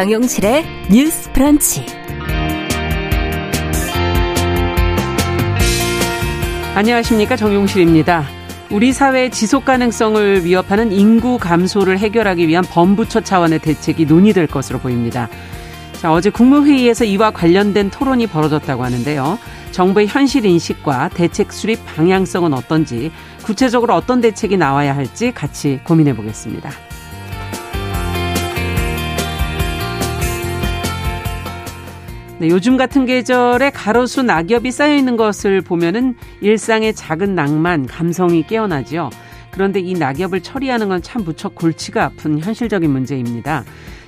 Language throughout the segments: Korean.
정용실의 뉴스 프런치. 안녕하십니까. 정용실입니다. 우리 사회의 지속 가능성을 위협하는 인구 감소를 해결하기 위한 범부처 차원의 대책이 논의될 것으로 보입니다. 자, 어제 국무회의에서 이와 관련된 토론이 벌어졌다고 하는데요. 정부의 현실 인식과 대책 수립 방향성은 어떤지, 구체적으로 어떤 대책이 나와야 할지 같이 고민해 보겠습니다. 네, 요즘 같은 계절에 가로수 낙엽이 쌓여 있는 것을 보면은 일상의 작은 낭만, 감성이 깨어나지요. 그런데 이 낙엽을 처리하는 건 참 무척 골치가 아픈 현실적인 문제입니다.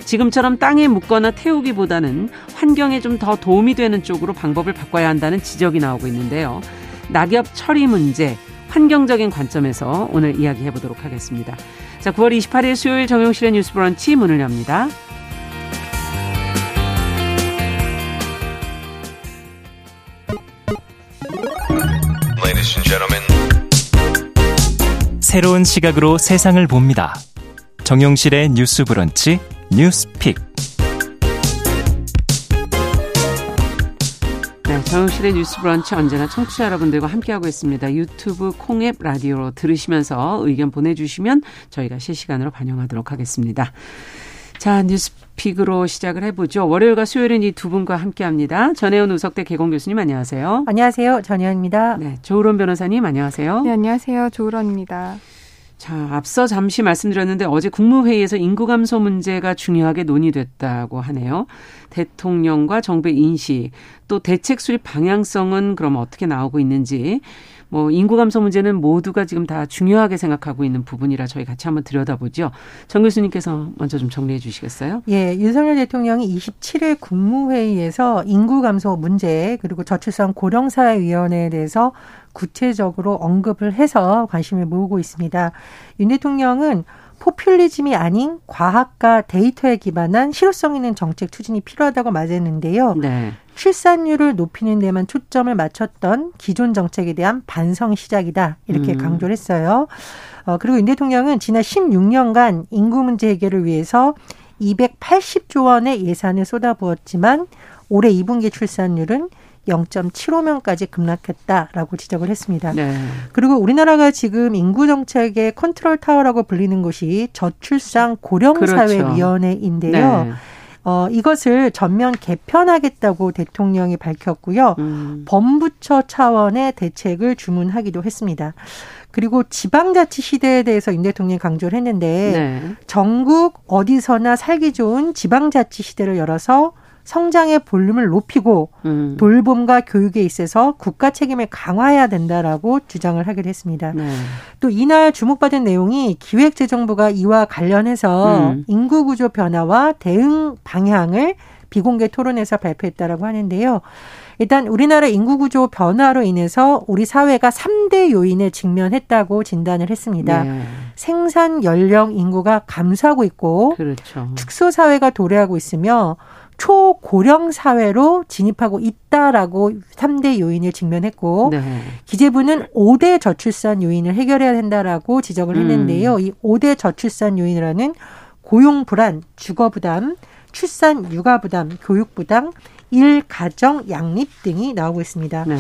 지금처럼 땅에 묻거나 태우기보다는 환경에 좀 더 도움이 되는 쪽으로 방법을 바꿔야 한다는 지적이 나오고 있는데요. 낙엽 처리 문제, 환경적인 관점에서 오늘 이야기해 보도록 하겠습니다. 자, 9월 28일 수요일 정용실의 뉴스 브런치 문을 엽니다. 새로운 시각으로 세상을 봅니다. 정용실의 뉴스 브런치 뉴스픽. 네, 정용실의 뉴스 브런치 언제나 청취자 여러분들과 함께하고 있습니다. 유튜브 콩앱 라디오로 들으시면서 의견 보내주시면 저희가 실시간으로 반영하도록 하겠습니다. 자, 뉴스픽으로 시작을 해보죠. 월요일과 수요일은 이 두 분과 함께합니다. 전혜원 우석대 개공 교수님 안녕하세요. 안녕하세요. 전혜원입니다. 네, 조으론 변호사님 안녕하세요. 네, 안녕하세요. 조으론입니다. 자, 앞서 잠시 말씀드렸는데 어제 국무회의에서 인구 감소 문제가 중요하게 논의됐다고 하네요. 대통령과 정부의 인식, 또 대책 수립 방향성은 그럼 어떻게 나오고 있는지 뭐 인구 감소 문제는 모두가 지금 다 중요하게 생각하고 있는 부분이라 저희 같이 한번 들여다보죠. 정 교수님께서 먼저 좀 정리해 주시겠어요? 예, 윤석열 대통령이 27일 국무회의에서 인구 감소 문제 그리고 저출산 고령사회 위원회에 대해서 구체적으로 언급을 해서 관심을 모으고 있습니다. 윤 대통령은 포퓰리즘이 아닌 과학과 데이터에 기반한 실효성 있는 정책 추진이 필요하다고 말했는데요. 네. 출산율을 높이는 데만 초점을 맞췄던 기존 정책에 대한 반성 시작이다. 이렇게 음. 강조를 했어요. 어, 그리고 윤 대통령은 지난 16년간 인구 문제 해결을 위해서 280조 원의 예산을 쏟아부었지만 올해 2분기 출산율은 0.75명까지 급락했다라고 지적을 했습니다. 네. 그리고 우리나라가 지금 인구 정책의 컨트롤 타워라고 불리는 곳이 저출산 고령사회위원회인데요. 그렇죠. 네. 어, 이것을 전면 개편하겠다고 대통령이 밝혔고요. 음. 범부처 차원의 대책을 주문하기도 했습니다. 그리고 지방자치 시대에 대해서 윤 대통령이 강조를 했는데 네. 전국 어디서나 살기 좋은 지방자치 시대를 열어서 성장의 볼륨을 높이고 음. 돌봄과 교육에 있어서 국가 책임을 강화해야 된다라고 주장을 하기도 했습니다. 네. 또 이날 주목받은 내용이 기획재정부가 이와 관련해서 음. 인구 구조 변화와 대응 방향을 비공개 토론에서 발표했다라고 하는데요. 일단 우리나라 인구 구조 변화로 인해서 우리 사회가 3대 요인에 직면했다고 진단을 했습니다. 네. 생산 연령 인구가 감소하고 있고 그렇죠. 축소 사회가 도래하고 있으며 초고령 사회로 진입하고 있다라고 3대 요인을 직면했고 네. 기재부는 5대 저출산 요인을 해결해야 된다라고 지적을 했는데요. 음. 이 5대 저출산 요인이라는 고용 불안, 주거 부담, 출산 육아 부담, 교육 부담, 일, 가정, 양립 등이 나오고 있습니다. 네.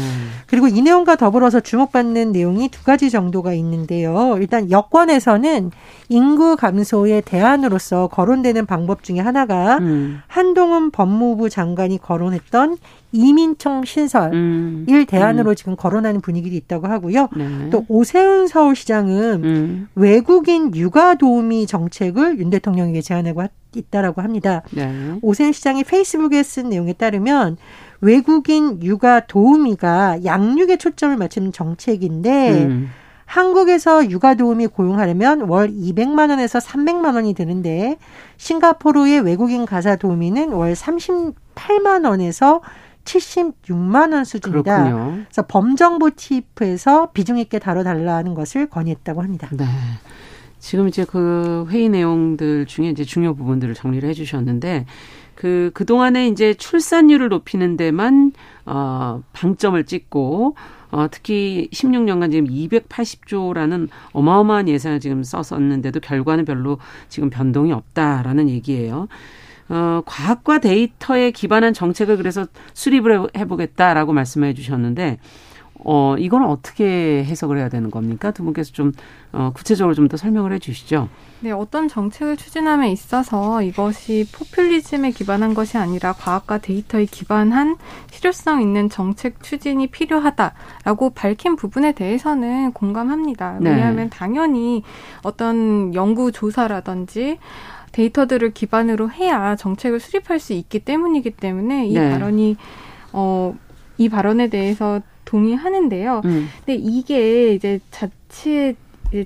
그리고 이 내용과 더불어서 주목받는 내용이 두 가지 정도가 있는데요. 일단 여권에서는 인구 감소의 대안으로서 거론되는 방법 중에 하나가 음. 한동훈 법무부 장관이 거론했던 이민청 신설 음. 일 대안으로 음. 지금 거론하는 분위기도 있다고 하고요. 네. 또 오세훈 서울시장은 음. 외국인 육아 도우미 정책을 윤 대통령에게 제안하고 있다라고 합니다. 네. 오세훈 시장이 페이스북에 쓴 내용에 따르면 외국인 육아 도우미가 양육에 초점을 맞추는 정책인데 음. 한국에서 육아 도우미 고용하려면 월 200만 원에서 300만 원이 드는데 싱가포르의 외국인 가사 도우미는 월 38만 원에서 76만 원 수준이다. 그렇군요. 그래서 범정부 TF에서 비중 있게 다뤄달라는 것을 건의했다고 합니다. 네. 지금 이제 그 회의 내용들 중에 이제 중요 부분들을 정리를 해 주셨는데 그 그동안에 이제 출산율을 높이는 데만 어 방점을 찍고 어 특히 16년간 지금 280조라는 어마어마한 예산을 지금 썼었는데도 결과는 별로 지금 변동이 없다라는 얘기예요. 어, 과학과 데이터에 기반한 정책을 그래서 수립을 해보겠다라고 말씀해 주셨는데 어, 이건 어떻게 해석을 해야 되는 겁니까? 두 분께서 좀 어, 구체적으로 좀 더 설명을 해 주시죠. 네, 어떤 정책을 추진함에 있어서 이것이 포퓰리즘에 기반한 것이 아니라 과학과 데이터에 기반한 실효성 있는 정책 추진이 필요하다라고 밝힌 부분에 대해서는 공감합니다. 네. 왜냐하면 당연히 어떤 연구 조사라든지 데이터들을 기반으로 해야 정책을 수립할 수 있기 때문이기 때문에 이 네. 발언이 어, 이 발언에 대해서 동의하는데요. 음. 근데 이게 이제 자칫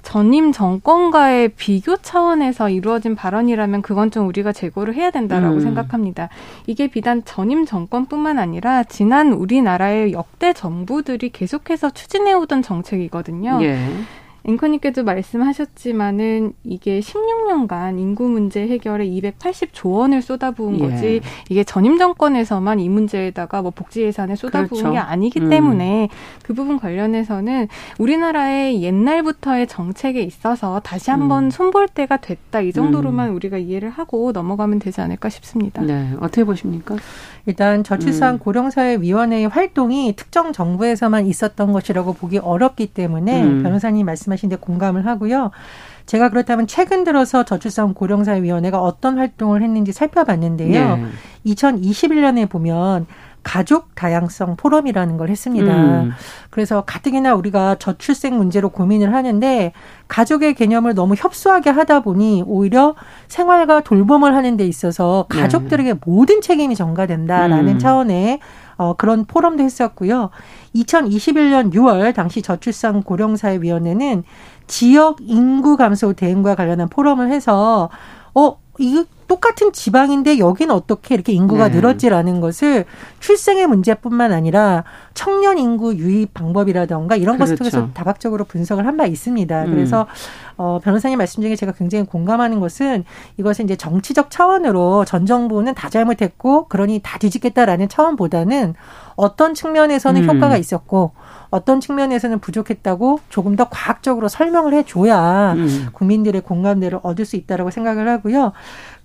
전임 정권과의 비교 차원에서 이루어진 발언이라면 그건 좀 우리가 재고를 해야 된다라고 음. 생각합니다. 이게 비단 전임 정권뿐만 아니라 지난 우리나라의 역대 정부들이 계속해서 추진해오던 정책이거든요. 예. 앵커님께도 말씀하셨지만은 이게 16년간 인구 문제 해결에 280조 원을 쏟아부은 예. 거지 이게 전임 정권에서만 이 문제에다가 뭐 복지 예산에 쏟아부은 그렇죠. 게 아니기 음. 때문에 그 부분 관련해서는 우리나라의 옛날부터의 정책에 있어서 다시 한번 음. 손볼 때가 됐다 이 정도로만 음. 우리가 이해를 하고 넘어가면 되지 않을까 싶습니다. 네, 어떻게 보십니까? 일단 저출산 음. 고령사회 위원회의 활동이 특정 정부에서만 있었던 것이라고 보기 어렵기 때문에 음. 변호사님 말씀하 신 데 공감을 하고요. 제가 그렇다면 최근 들어서 저출산 고령사회위원회가 어떤 활동을 했는지 살펴봤는데요. 네. 2021년에 보면 가족 다양성 포럼이라는 걸 했습니다. 음. 그래서 가뜩이나 우리가 저출생 문제로 고민을 하는데 가족의 개념을 너무 협소하게 하다 보니 오히려 생활과 돌봄을 하는 데 있어서 네. 가족들에게 네. 모든 책임이 전가된다라는 음. 차원의 어, 그런 포럼도 했었고요. 2021년 6월 당시 저출산 고령사회위원회는 지역 인구 감소 대응과 관련한 포럼을 해서 어, 이거 똑같은 지방인데 여기는 어떻게 이렇게 인구가 네. 늘었지라는 것을 출생의 문제뿐만 아니라 청년 인구 유입 방법이라던가 이런 그렇죠. 것을 통해서 다각적으로 분석을 한 바 있습니다. 음. 그래서 어, 변호사님 말씀 중에 제가 굉장히 공감하는 것은 이것은 이제 정치적 차원으로 전 정부는 다 잘못했고 그러니 다 뒤집겠다라는 차원보다는 어떤 측면에서는 음. 효과가 있었고 어떤 측면에서는 부족했다고 조금 더 과학적으로 설명을 해줘야 음. 국민들의 공감대를 얻을 수 있다라고 생각을 하고요.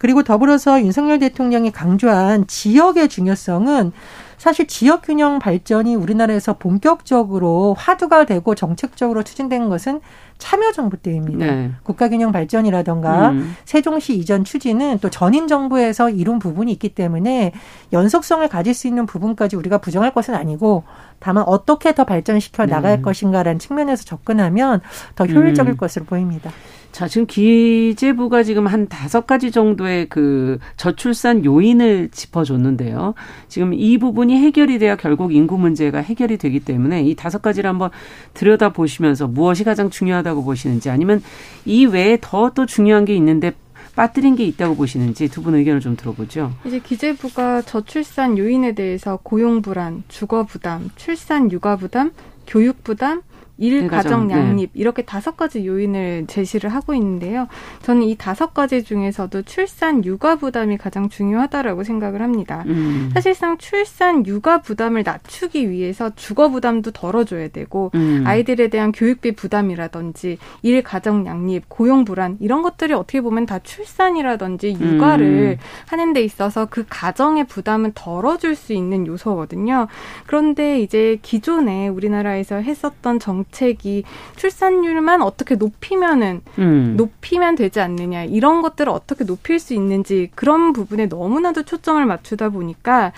그리고 더불어서 윤석열 대통령이 강조한 지역의 중요성은 사실 지역 균형 발전이 우리나라에서 본격적으로 화두가 되고 정책적으로 추진된 것은 참여정부 때입니다. 네. 국가균형 발전이라던가 음. 세종시 이전 추진은 또 전임 정부에서 이룬 부분이 있기 때문에 연속성을 가질 수 있는 부분까지 우리가 부정할 것은 아니고 다만 어떻게 더 발전시켜 나갈 네. 것인가라는 측면에서 접근하면 더 효율적일 음. 것으로 보입니다. 자, 지금 기재부가 지금 한 다섯 가지 정도의 그 저출산 요인을 짚어줬는데요. 지금 이 부분이 해결이 돼야 결국 인구 문제가 해결이 되기 때문에 이 다섯 가지를 한번 들여다 보시면서 무엇이 가장 중요하다고 보시는지 아니면 이 외에 더 또 중요한 게 있는데 빠뜨린 게 있다고 보시는지 두 분 의견을 좀 들어보죠. 이제 기재부가 저출산 요인에 대해서 고용 불안, 주거 부담, 출산 육아 부담, 교육 부담, 일 가정 네. 양립 네. 이렇게 다섯 가지 요인을 제시를 하고 있는데요. 저는 이 다섯 가지 중에서도 출산 육아 부담이 가장 중요하다라고 생각을 합니다. 음. 사실상 출산 육아 부담을 낮추기 위해서 주거 부담도 덜어줘야 되고 음. 아이들에 대한 교육비 부담이라든지 일 가정 양립, 고용 불안 이런 것들이 어떻게 보면 다 출산이라든지 육아를 음. 하는 데 있어서 그 가정의 부담은 덜어줄 수 있는 요소거든요. 그런데 이제 기존에 우리나라에서 했었던 정 정책이 출산율만 어떻게 높이면은 음. 높이면 되지 않느냐 이런 것들을 어떻게 높일 수 있는지 그런 부분에 너무나도 초점을 맞추다 보니까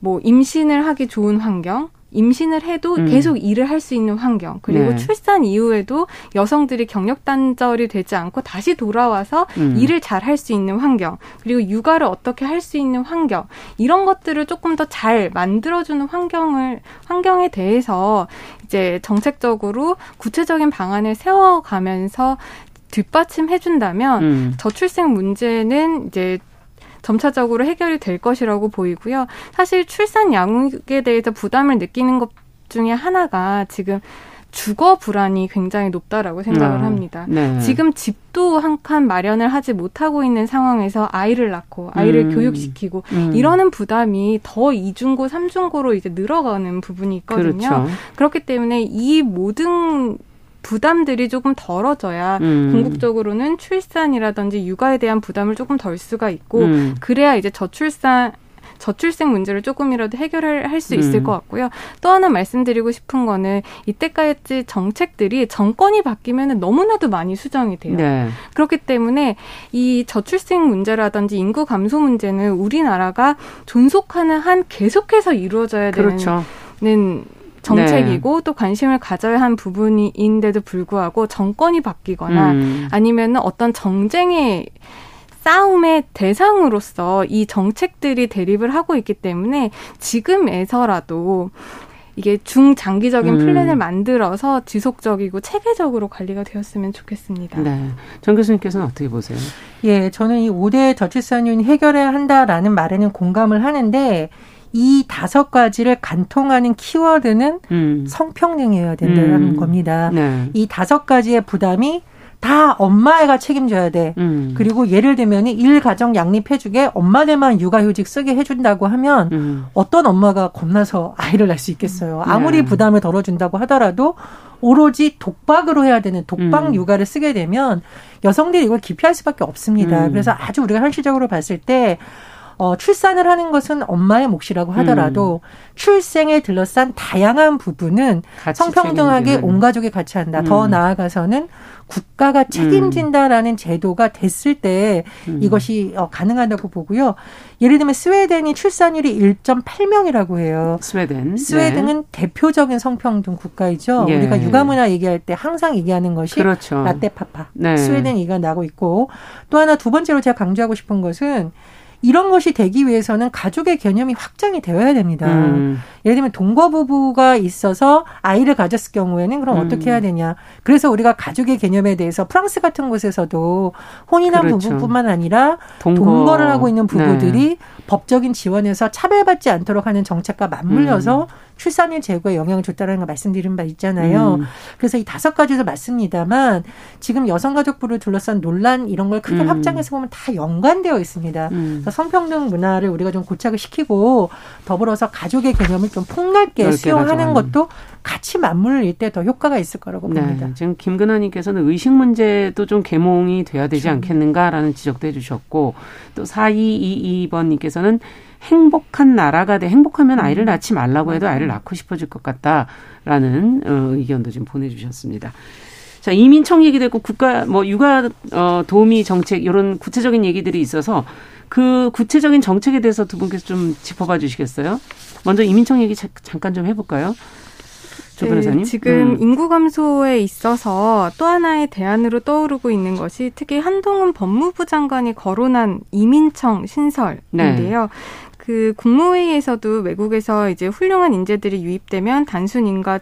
뭐 임신을 하기 좋은 환경 임신을 해도 음. 계속 일을 할 수 있는 환경 그리고 네. 출산 이후에도 여성들이 경력 단절이 되지 않고 다시 돌아와서 음. 일을 잘 할 수 있는 환경 그리고 육아를 어떻게 할 수 있는 환경 이런 것들을 조금 더 잘 만들어주는 환경을 환경에 대해서 이제 정책적으로 구체적인 방안을 세워가면서 뒷받침해준다면 음. 저출생 문제는 이제 점차적으로 해결이 될 것이라고 보이고요. 사실 출산 양육에 대해서 부담을 느끼는 것 중에 하나가 지금 주거 불안이 굉장히 높다라고 생각을 아, 합니다. 네. 지금 집도 한 칸 마련을 하지 못하고 있는 상황에서 아이를 낳고 아이를 음, 교육시키고 음. 이러는 부담이 더 이중고 삼중고로 이제 늘어가는 부분이 있거든요. 그렇죠. 그렇기 때문에 이 모든 부담들이 조금 덜어져야 음. 궁극적으로는 출산이라든지 육아에 대한 부담을 조금 덜 수가 있고 음. 그래야 이제 저출산 저출생 문제를 조금이라도 해결할 수 있을 음. 것 같고요. 또 하나 말씀드리고 싶은 거는 이때까지 정책들이 정권이 바뀌면 너무나도 많이 수정이 돼요. 네. 그렇기 때문에 이 저출생 문제라든지 인구 감소 문제는 우리나라가 존속하는 한 계속해서 이루어져야 그렇죠. 되는 정책이고 네. 또 관심을 가져야 한 부분인데도 불구하고 정권이 바뀌거나 음. 아니면 어떤 정쟁의 싸움의 대상으로서 이 정책들이 대립을 하고 있기 때문에 지금에서라도 이게 중장기적인 음. 플랜을 만들어서 지속적이고 체계적으로 관리가 되었으면 좋겠습니다. 네. 정 교수님께서는 어떻게 보세요? 예, 저는 이 5대 저출산율 해결해야 한다라는 말에는 공감을 하는데 이 다섯 가지를 간통하는 키워드는 음. 성평등이어야 된다는 음. 겁니다. 네. 이 다섯 가지의 부담이 다 엄마가 책임져야 돼. 음. 그리고 예를 들면 일 가정 양립해주게 엄마들만 육아휴직 쓰게 해준다고 하면 음. 어떤 엄마가 겁나서 아이를 낳을 수 있겠어요. 네. 아무리 네. 부담을 덜어준다고 하더라도 오로지 독박으로 해야 되는 독박 음. 육아를 쓰게 되면 여성들이 이걸 기피할 수밖에 없습니다. 음. 그래서 아주 우리가 현실적으로 봤을 때 어, 출산을 하는 것은 엄마의 몫이라고 하더라도 음. 출생에 둘러싼 다양한 부분은 성평등하게 책임지는. 온 가족이 같이 한다. 음. 더 나아가서는 국가가 책임진다라는 음. 제도가 됐을 때 음. 이것이 어, 가능하다고 보고요. 예를 들면 스웨덴이 출산율이 1.8명이라고 해요. 스웨덴. 스웨덴은 네. 대표적인 성평등 국가이죠. 예. 우리가 육아문화 얘기할 때 항상 얘기하는 것이 그렇죠. 라떼파파. 네. 스웨덴 얘기가 나고 있고 또 하나 두 번째로 제가 강조하고 싶은 것은 이런 것이 되기 위해서는 가족의 개념이 확장이 되어야 됩니다. 음. 예를 들면 동거 부부가 있어서 아이를 가졌을 경우에는 그럼 음. 어떻게 해야 되냐. 그래서 우리가 가족의 개념에 대해서 프랑스 같은 곳에서도 혼인한 그렇죠. 부부뿐만 아니라 동거. 를 하고 있는 부부들이 네. 법적인 지원에서 차별받지 않도록 하는 정책과 맞물려서 음. 출산율 제고에 영향을 줬다는 걸 말씀드린 바 있잖아요. 음. 그래서 이 다섯 가지도 맞습니다만 지금 여성가족부를 둘러싼 논란 이런 걸 크게 음. 확장해서 보면 다 연관되어 있습니다. 음. 그래서 성평등 문화를 우리가 좀 고착을 시키고 더불어서 가족의 개념을 좀 폭넓게 수용하는 것도 같이 맞물릴 때 더 효과가 있을 거라고 네. 봅니다. 네. 지금 김근아님께서는 의식 문제도 좀 개몽이 돼야 되지 그렇죠. 않겠는가라는 지적도 해주셨고 또 4222번님께서는 행복한 나라가 돼 행복하면 아이를 음. 낳지 말라고 해도 아이를 낳고 싶어질 것 같다라는 어, 의견도 지금 보내주셨습니다. 자 이민청 얘기도 했고 국가 뭐 육아 어, 도우미 정책 이런 구체적인 얘기들이 있어서 그 구체적인 정책에 대해서 두 분께서 좀 짚어봐 주시겠어요? 먼저 이민청 얘기 잠깐 좀 해볼까요? 네, 지금 음. 인구 감소에 있어서 또 하나의 대안으로 떠오르고 있는 것이 특히 한동훈 법무부 장관이 거론한 이민청 신설인데요. 네. 그 국무회의에서도 외국에서 이제 훌륭한 인재들이 유입되면 단순 인가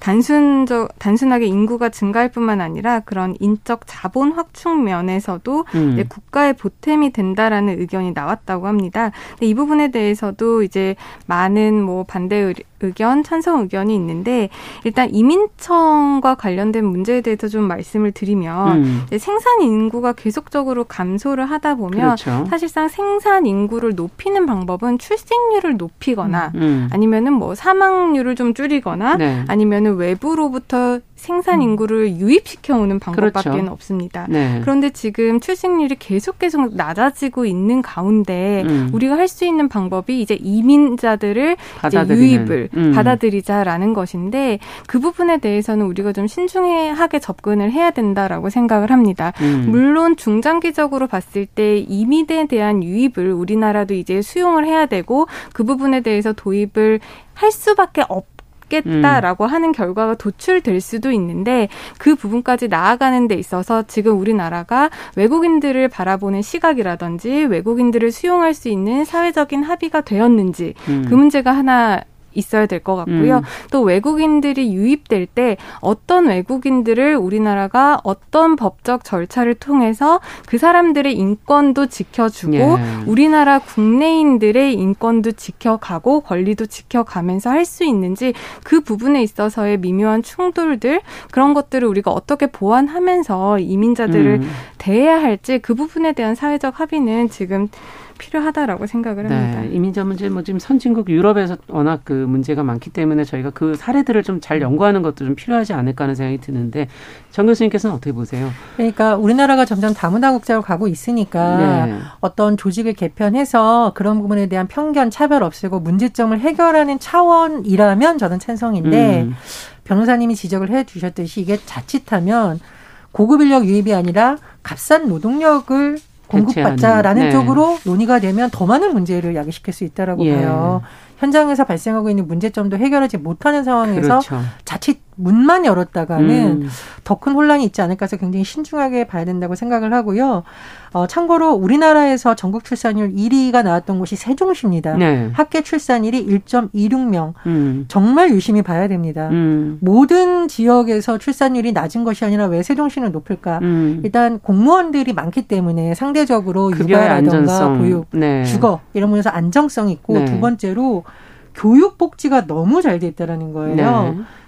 단순적 단순하게 인구가 증가할 뿐만 아니라 그런 인적 자본 확충 면에서도 음. 국가의 보탬이 된다라는 의견이 나왔다고 합니다. 근데 이 부분에 대해서도 이제 많은 뭐 반대 의견, 찬성 의견이 있는데 일단 이민청과 관련된 문제에 대해서 좀 말씀을 드리면 음. 생산 인구가 계속적으로 감소를 하다 보면 그렇죠. 사실상 생산 인구를 높이는 방법은 출생률을 높이거나 음. 음. 아니면은 뭐 사망률을 좀 줄이거나 네. 아니면은 외부로부터 생산 음. 인구를 유입시켜 오는 방법밖에 그렇죠. 없습니다. 네. 그런데 지금 출생률이 계속 계속 낮아지고 있는 가운데 음. 우리가 할 수 있는 방법이 이제 이민자들을 이제 유입을 음. 받아들이자라는 것인데 그 부분에 대해서는 우리가 좀 신중하게 접근을 해야 된다라고 생각을 합니다. 음. 물론 중장기적으로 봤을 때 이민에 대한 유입을 우리나라도 이제 수용을 해야 되고 그 부분에 대해서 도입을 할 수밖에 없 없겠다라고 음. 하는 결과가 도출될 수도 있는데 그 부분까지 나아가는 데 있어서 지금 우리나라가 외국인들을 바라보는 시각이라든지 외국인들을 수용할 수 있는 사회적인 합의가 되었는지 음. 그 문제가 하나 있어야 될 것 같고요. 음. 또 외국인들이 유입될 때 어떤 외국인들을 우리나라가 어떤 법적 절차를 통해서 그 사람들의 인권도 지켜주고 예. 우리나라 국내인들의 인권도 지켜가고 권리도 지켜가면서 할 수 있는지 그 부분에 있어서의 미묘한 충돌들 그런 것들을 우리가 어떻게 보완하면서 이민자들을 음. 대해야 할지 그 부분에 대한 사회적 합의는 지금 필요하다라고 생각을 합니다. 네, 이민자 문제 뭐 지금 선진국 유럽에서 워낙 그 문제가 많기 때문에 저희가 그 사례들을 좀 잘 연구하는 것도 좀 필요하지 않을까 하는 생각이 드는데 정 교수님께서는 어떻게 보세요? 그러니까 우리나라가 점점 다문화 국가로 가고 있으니까 네. 어떤 조직을 개편해서 그런 부분에 대한 편견, 차별 없애고 문제점을 해결하는 차원이라면 저는 찬성인데 음. 변호사님이 지적을 해 주셨듯이 이게 자칫하면 고급 인력 유입이 아니라 값싼 노동력을 공급받자라는 네. 쪽으로 논의가 되면 더 많은 문제를 야기시킬 수 있다라고 예. 봐요. 현장에서 발생하고 있는 문제점도 해결하지 못하는 상황에서 그렇죠. 자칫 문만 열었다가는 음. 더큰 혼란이 있지 않을까 해서 굉장히 신중하게 봐야 된다고 생각을 하고요. 어, 참고로 우리나라에서 전국 출산율 1위가 나왔던 곳이 세종시입니다. 네. 합계 출산율이 1.26명. 음. 정말 유심히 봐야 됩니다. 음. 모든 지역에서 출산율이 낮은 것이 아니라 왜 세종시는 높을까? 음. 일단 공무원들이 많기 때문에 상대적으로 육아라든가 보육, 네. 주거 이런 면에서 안정성이 있고 네. 두 번째로 교육 복지가 너무 잘 돼 있다라는 거예요.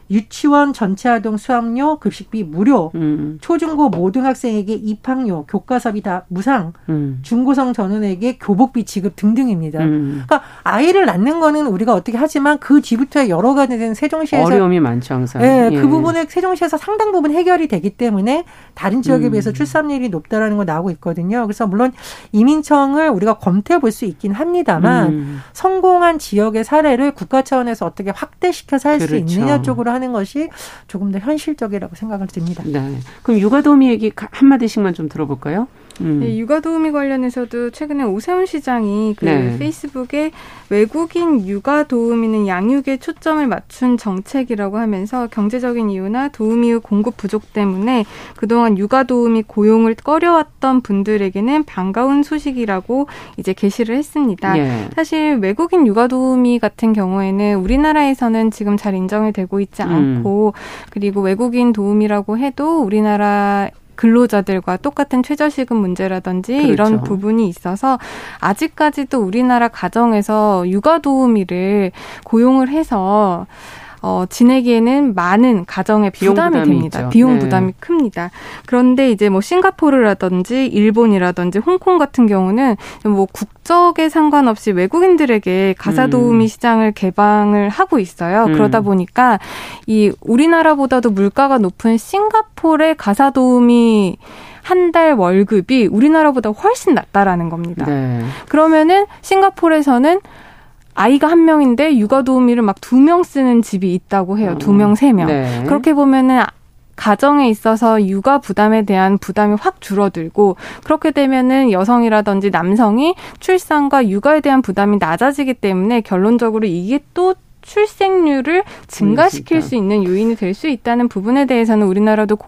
네. 유치원 전체 아동 수업료 급식비 무료, 음. 초중고 모든 학생에게 입학료, 교과서비 다 무상, 음. 중고성 전원에게 교복비 지급 등등입니다. 음. 그러니까 아이를 낳는 거는 우리가 어떻게 하지만 그 뒤부터 여러 가지 된 세종시에서 어려움이 많죠 항상. 네, 그 예. 그 부분에 세종시에서 상당 부분 해결이 되기 때문에 다른 지역에 음. 비해서 출산율이 높다라는 거 나오고 있거든요. 그래서 물론 이민청을 우리가 검토해 볼 수 있긴 합니다만 음. 성공한 지역의 사례를 국가 차원에서 어떻게 확대시켜서 할수 그렇죠. 있느냐 쪽으로 하는 것이 조금 더 현실적이라고 생각을 듭니다. 네. 그럼 육아도우미 얘기 한 마디씩만 좀 들어볼까요? 음. 네, 육아 도우미 관련해서도 최근에 오세훈 시장이 그 네. 페이스북에 외국인 육아 도우미는 양육에 초점을 맞춘 정책이라고 하면서 경제적인 이유나 도우미 공급 부족 때문에 그동안 육아 도우미 고용을 꺼려왔던 분들에게는 반가운 소식이라고 이제 게시를 했습니다. 예. 사실 외국인 육아 도우미 같은 경우에는 우리나라에서는 지금 잘 인정이 되고 있지 음. 않고 음. 그리고 외국인 도우미라고 해도 우리나라 근로자들과 똑같은 최저시급 문제라든지 그렇죠. 이런 부분이 있어서 아직까지도 우리나라 가정에서 육아 도우미를 고용을 해서 어, 지내기에는 많은 가정의 부담이, 부담이 됩니다. 있죠. 비용 네. 부담이 큽니다. 그런데 이제 뭐 싱가포르라든지 일본이라든지 홍콩 같은 경우는 뭐 국적에 상관없이 외국인들에게 가사 도우미 음. 시장을 개방을 하고 있어요. 음. 그러다 보니까 이 우리나라보다도 물가가 높은 싱가포르의 가사 도우미 한달 월급이 우리나라보다 훨씬 낮다라는 겁니다. 네. 그러면은 싱가포르에서는 아이가 한 명인데 육아 도우미를 막 두 명 쓰는 집이 있다고 해요. 두 명, 세 명. 네. 그렇게 보면은 가정에 있어서 육아 부담에 대한 부담이 확 줄어들고 그렇게 되면은 여성이라든지 남성이 출산과 육아에 대한 부담이 낮아지기 때문에 결론적으로 이게 또 출생률을 증가시킬 수 있는 요인이 될 수 있다는 부분에 대해서는 우리나라도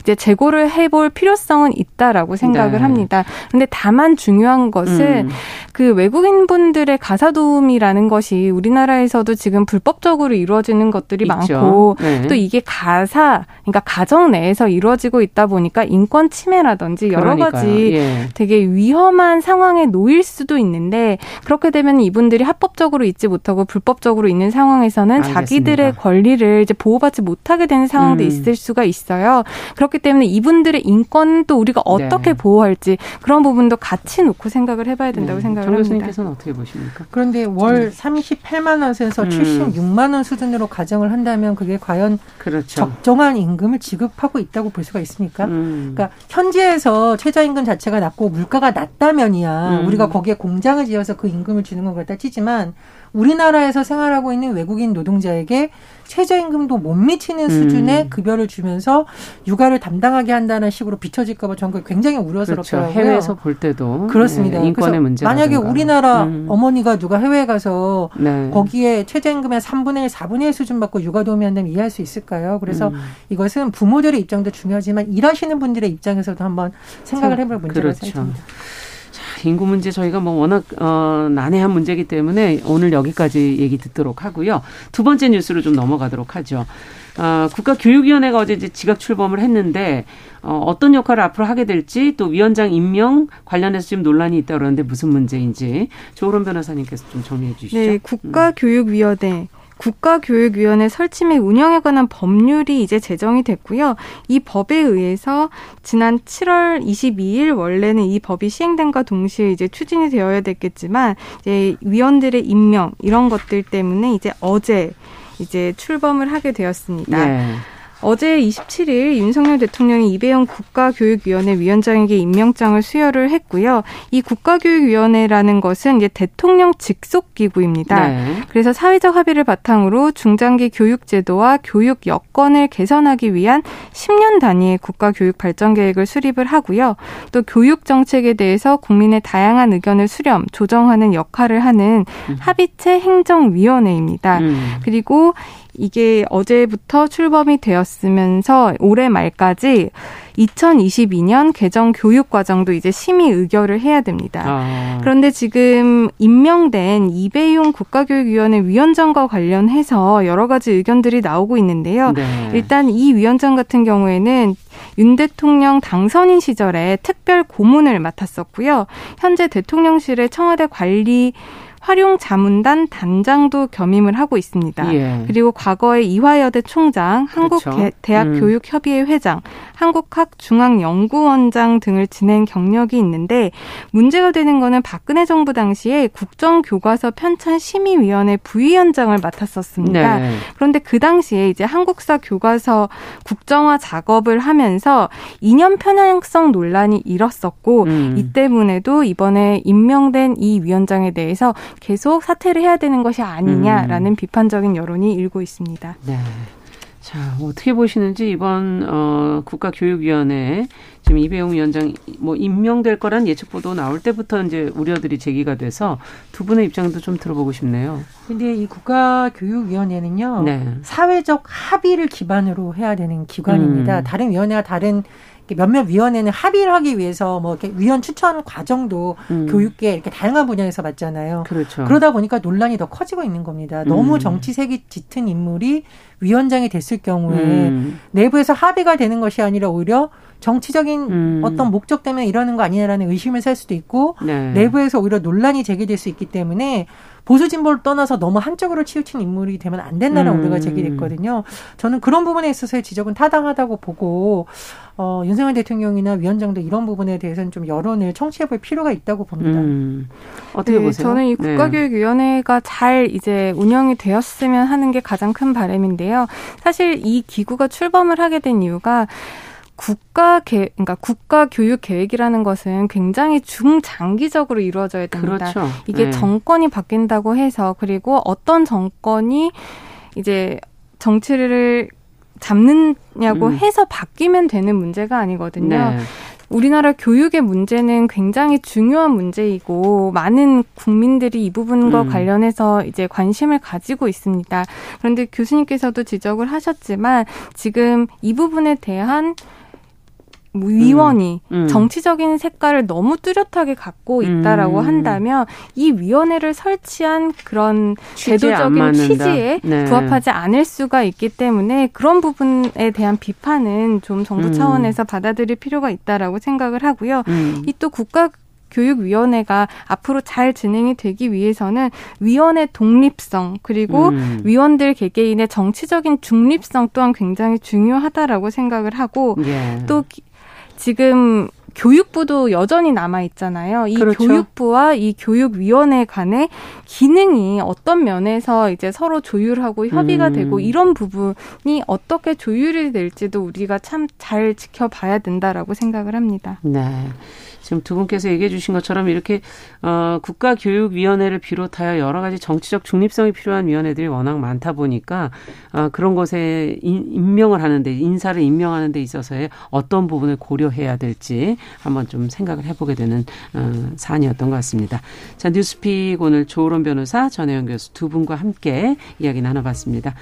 이제 재고를 해볼 필요성은 있다라고 생각을 네. 합니다. 그런데 다만 중요한 것은 음. 그 외국인 분들의 가사 도움이라는 것이 우리나라에서도 지금 불법적으로 이루어지는 것들이 있죠. 많고 네. 또 이게 가사 그러니까 가정 내에서 이루어지고 있다 보니까 인권 침해라든지 여러 그러니까요. 가지 예. 되게 위험한 상황에 놓일 수도 있는데 그렇게 되면 이분들이 합법적으로 있지 못하고 불법적으로 있는 상황 에서는 알겠습니다. 자기들의 권리를 이제 보호받지 못하게 되는 상황도 음. 있을 수가 있어요. 그렇기 때문에 이분들의 인권은 또 우리가 어떻게 네. 보호할지 그런 부분도 같이 놓고 생각을 해봐야 된다고 네. 생각을 합니다. 교수님께서는 어떻게 보십니까? 그런데 월 38만 원에서 음. 76만 원 수준으로 가정을 한다면 그게 과연 그렇죠. 적정한 임금을 지급하고 있다고 볼 수가 있습니까? 음. 그러니까 현지에서 최저임금 자체가 낮고 물가가 낮다면이야 음. 우리가 거기에 공장을 지어서 그 임금을 주는 건 그렇다 치지만 우리나라에서 생활하고 있는 외국인 노동자에게 최저임금도 못 미치는 음. 수준의 급여를 주면서 육아를 담당하게 한다는 식으로 비춰질까봐 저는 굉장히 우려스럽더라고요. 그렇죠. 해외에서 볼 때도 그렇습니다. 네, 인권의 문제 만약에 우리나라 음. 어머니가 누가 해외에 가서 네. 거기에 최저임금의 3분의 1, 4분의 1 수준 받고 육아 도우미 한다면 이해할 수 있을까요? 그래서 음. 이것은 부모들의 입장도 중요하지만 일하시는 분들의 입장에서도 한번 생각을 해볼 문제라고 그렇죠. 생각합니다. 인구 문제 저희가 뭐 워낙 어, 난해한 문제이기 때문에 오늘 여기까지 얘기 듣도록 하고요. 두 번째 뉴스로 좀 넘어가도록 하죠. 어, 국가교육위원회가 어제 이제 지각 출범을 했는데 어, 어떤 역할을 앞으로 하게 될지 또 위원장 임명 관련해서 지금 논란이 있다 그러는데 무슨 문제인지 조론 변호사님께서 좀 정리해 주시죠. 네, 국가교육위원회 국가교육위원회 설치 및 운영에 관한 법률이 이제 제정이 됐고요. 이 법에 의해서 지난 7월 22일 원래는 이 법이 시행된과 동시에 이제 추진이 되어야 됐겠지만 이제 위원들의 임명 이런 것들 때문에 이제 어제 이제 출범을 하게 되었습니다. 네. 어제 27일 윤석열 대통령이 이배영 국가교육위원회 위원장에게 임명장을 수여를 했고요. 이 국가교육위원회라는 것은 이제 대통령 직속 기구입니다. 네. 그래서 사회적 합의를 바탕으로 중장기 교육 제도와 교육 여건을 개선하기 위한 10년 단위의 국가교육 발전 계획을 수립을 하고요. 또 교육 정책에 대해서 국민의 다양한 의견을 수렴, 조정하는 역할을 하는 음. 합의체 행정위원회입니다. 음. 그리고 이게 어제부터 출범이 되었으면서 올해 말까지 2022년 개정 교육 과정도 이제 심의 의결을 해야 됩니다. 아. 그런데 지금 임명된 이배용 국가교육위원회 위원장과 관련해서 여러 가지 의견들이 나오고 있는데요. 네. 일단 이 위원장 같은 경우에는 윤 대통령 당선인 시절에 특별 고문을 맡았었고요. 현재 대통령실의 청와대 관리 활용 자문단 단장도 겸임을 하고 있습니다. 예. 그리고 과거에 이화여대 총장, 한국대학교육협의회 그렇죠. 음. 회장, 한국학중앙연구원장 등을 지낸 경력이 있는데 문제가 되는 거는 박근혜 정부 당시에 국정교과서 편찬 심의위원회 부위원장을 맡았었습니다. 네. 그런데 그 당시에 이제 한국사 교과서 국정화 작업을 하면서 이념 편향성 논란이 일었었고 음. 이 때문에도 이번에 임명된 이 위원장에 대해서 계속 사퇴를 해야 되는 것이 아니냐라는 음. 비판적인 여론이 일고 있습니다. 네. 자, 어떻게 보시는지 이번 어 국가교육위원회 지금 이배용 위원장 뭐 임명될 거란 예측 보도 나올 때부터 이제 우려들이 제기가 돼서 두 분의 입장도 좀 들어보고 싶네요. 근데 이 국가교육위원회는요. 네. 사회적 합의를 기반으로 해야 되는 기관입니다. 음. 다른 위원회와 다른 몇몇 위원회는 합의를 하기 위해서 뭐 이렇게 위원 추천 과정도 음. 교육계 이렇게 다양한 분야에서 맞잖아요. 그렇죠. 그러다 보니까 논란이 더 커지고 있는 겁니다. 너무 음. 정치색이 짙은 인물이 위원장이 됐을 경우에 음. 내부에서 합의가 되는 것이 아니라 오히려 정치적인 음. 어떤 목적 때문에 이러는 거 아니냐라는 의심을 살 수도 있고 네. 내부에서 오히려 논란이 제기될 수 있기 때문에 보수 진보를 떠나서 너무 한쪽으로 치우친 인물이 되면 안 된다는 음. 우려가 제기됐거든요. 저는 그런 부분에 있어서의 지적은 타당하다고 보고 어, 윤석열 대통령이나 위원장도 이런 부분에 대해서는 좀 여론을 청취해볼 필요가 있다고 봅니다. 음. 어떻게 네, 보세요? 저는 이 네. 국가교육위원회가 네. 잘 이제 운영이 되었으면 하는 게 가장 큰 바람인데요. 사실 이 기구가 출범을 하게 된 이유가 국가 계 그러니까 국가 교육 계획이라는 것은 굉장히 중장기적으로 이루어져야 됩니다. 그렇죠. 이게 네. 정권이 바뀐다고 해서 그리고 어떤 정권이 이제 정치를 잡느냐고 음. 해서 바뀌면 되는 문제가 아니거든요. 네. 우리나라 교육의 문제는 굉장히 중요한 문제이고 많은 국민들이 이 부분과 음. 관련해서 이제 관심을 가지고 있습니다. 그런데 교수님께서도 지적을 하셨지만 지금 이 부분에 대한 위원이 음, 음. 정치적인 색깔을 너무 뚜렷하게 갖고 있다라고 음. 한다면 이 위원회를 설치한 그런 제도적인 취지에 네. 부합하지 않을 수가 있기 때문에 그런 부분에 대한 비판은 좀 정부 음. 차원에서 받아들일 필요가 있다라고 생각을 하고요. 음. 이또 국가 교육위원회가 앞으로 잘 진행이 되기 위해서는 위원회 독립성 그리고 음. 위원들 개개인의 정치적인 중립성 또한 굉장히 중요하다라고 생각을 하고 예. 또 지금 교육부도 여전히 남아 있잖아요. 이 그렇죠. 교육부와 이 교육위원회 간의 기능이 어떤 면에서 이제 서로 조율하고 협의가 음. 되고 이런 부분이 어떻게 조율이 될지도 우리가 참 잘 지켜봐야 된다라고 생각을 합니다. 네. 지금 두 분께서 얘기해 주신 것처럼 이렇게 어 국가교육위원회를 비롯하여 여러 가지 정치적 중립성이 필요한 위원회들이 워낙 많다 보니까 어 그런 것에 임명을 하는데 인사를 임명하는 데 있어서의 어떤 부분을 고려해야 될지 한번 좀 생각을 해보게 되는 어 사안이었던 것 같습니다. 자 뉴스픽 오늘 조론 변호사 전혜영 교수 두 분과 함께 이야기 나눠봤습니다.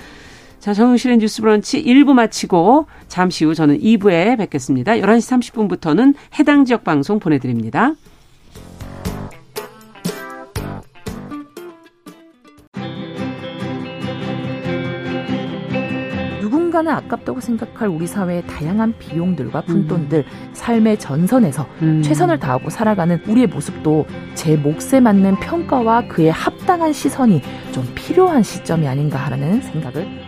자, 정용실의 뉴스 브런치 1부 마치고 잠시 후 저는 2부에 뵙겠습니다. 11시 30분부터는 해당 지역 방송 보내드립니다. 누군가는 아깝다고 생각할 우리 사회의 다양한 비용들과 푼돈들, 음. 삶의 전선에서 음. 최선을 다하고 살아가는 우리의 모습도 제 몫에 맞는 평가와 그에 합당한 시선이 좀 필요한 시점이 아닌가 하는 생각을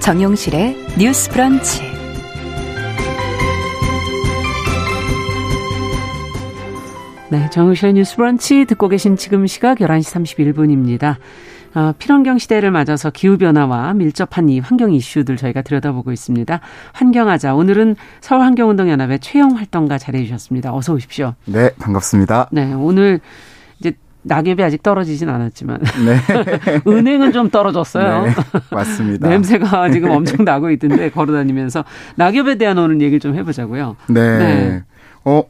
정용실의 뉴스 브런치. 네, 정용실의 뉴스 브런치 듣고 계신 지금 시각 11시 31분입니다. 어, 필환경 시대를 맞아서 기후변화와 밀접한 이 환경 이슈들 저희가 들여다보고 있습니다. 환경하자. 오늘은 서울환경운동연합의 최영 활동가 자리해 주셨습니다. 어서 오십시오. 네, 반갑습니다. 네, 오늘 낙엽이 아직 떨어지진 않았지만 네. 은행은 좀 떨어졌어요. 네, 맞습니다. 냄새가 지금 엄청 나고 있던데 걸어다니면서 낙엽에 대한 오늘 얘기를 좀 해보자고요. 네. 네. 어,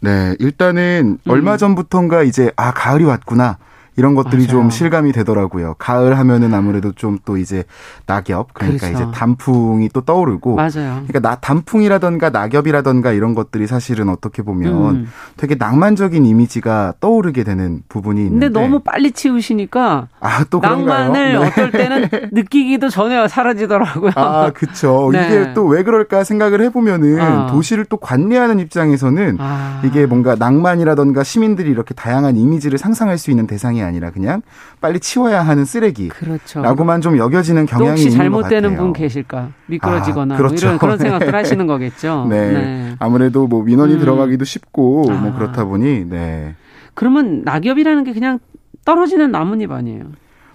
네. 일단은 음. 얼마 전부터인가 이제 아 가을이 왔구나. 이런 것들이 맞아요. 좀 실감이 되더라고요. 가을 하면은 아무래도 좀 또 이제 낙엽 그러니까 그렇죠. 이제 단풍이 또 떠오르고 맞아요. 그러니까 나 단풍이라던가 낙엽이라던가 이런 것들이 사실은 어떻게 보면 음. 되게 낭만적인 이미지가 떠오르게 되는 부분이 있는데 근데 너무 빨리 치우시니까 아, 또 낭만을 네. 어떨 때는 느끼기도 전에 사라지더라고요. 아, 그렇죠. 네. 이게 또 왜 그럴까 생각을 해 보면은 어. 도시를 또 관리하는 입장에서는 아. 이게 뭔가 낭만이라던가 시민들이 이렇게 다양한 이미지를 상상할 수 있는 대상이 아니 라 그냥 빨리 치워야 하는 쓰레기. 그렇죠. 라고만 좀 여겨지는 경향이 있는 것 같아요. 잘못되는 분 계실까? 미끄러지거나 아, 그렇죠. 뭐 이런 그런 생각들 하시는 거겠죠. 네. 네. 아무래도 뭐 민원이 음. 들어가기도 쉽고 뭐 아. 뭐 그렇다 보니 네. 그러면 낙엽이라는 게 그냥 떨어지는 나뭇잎 아니에요?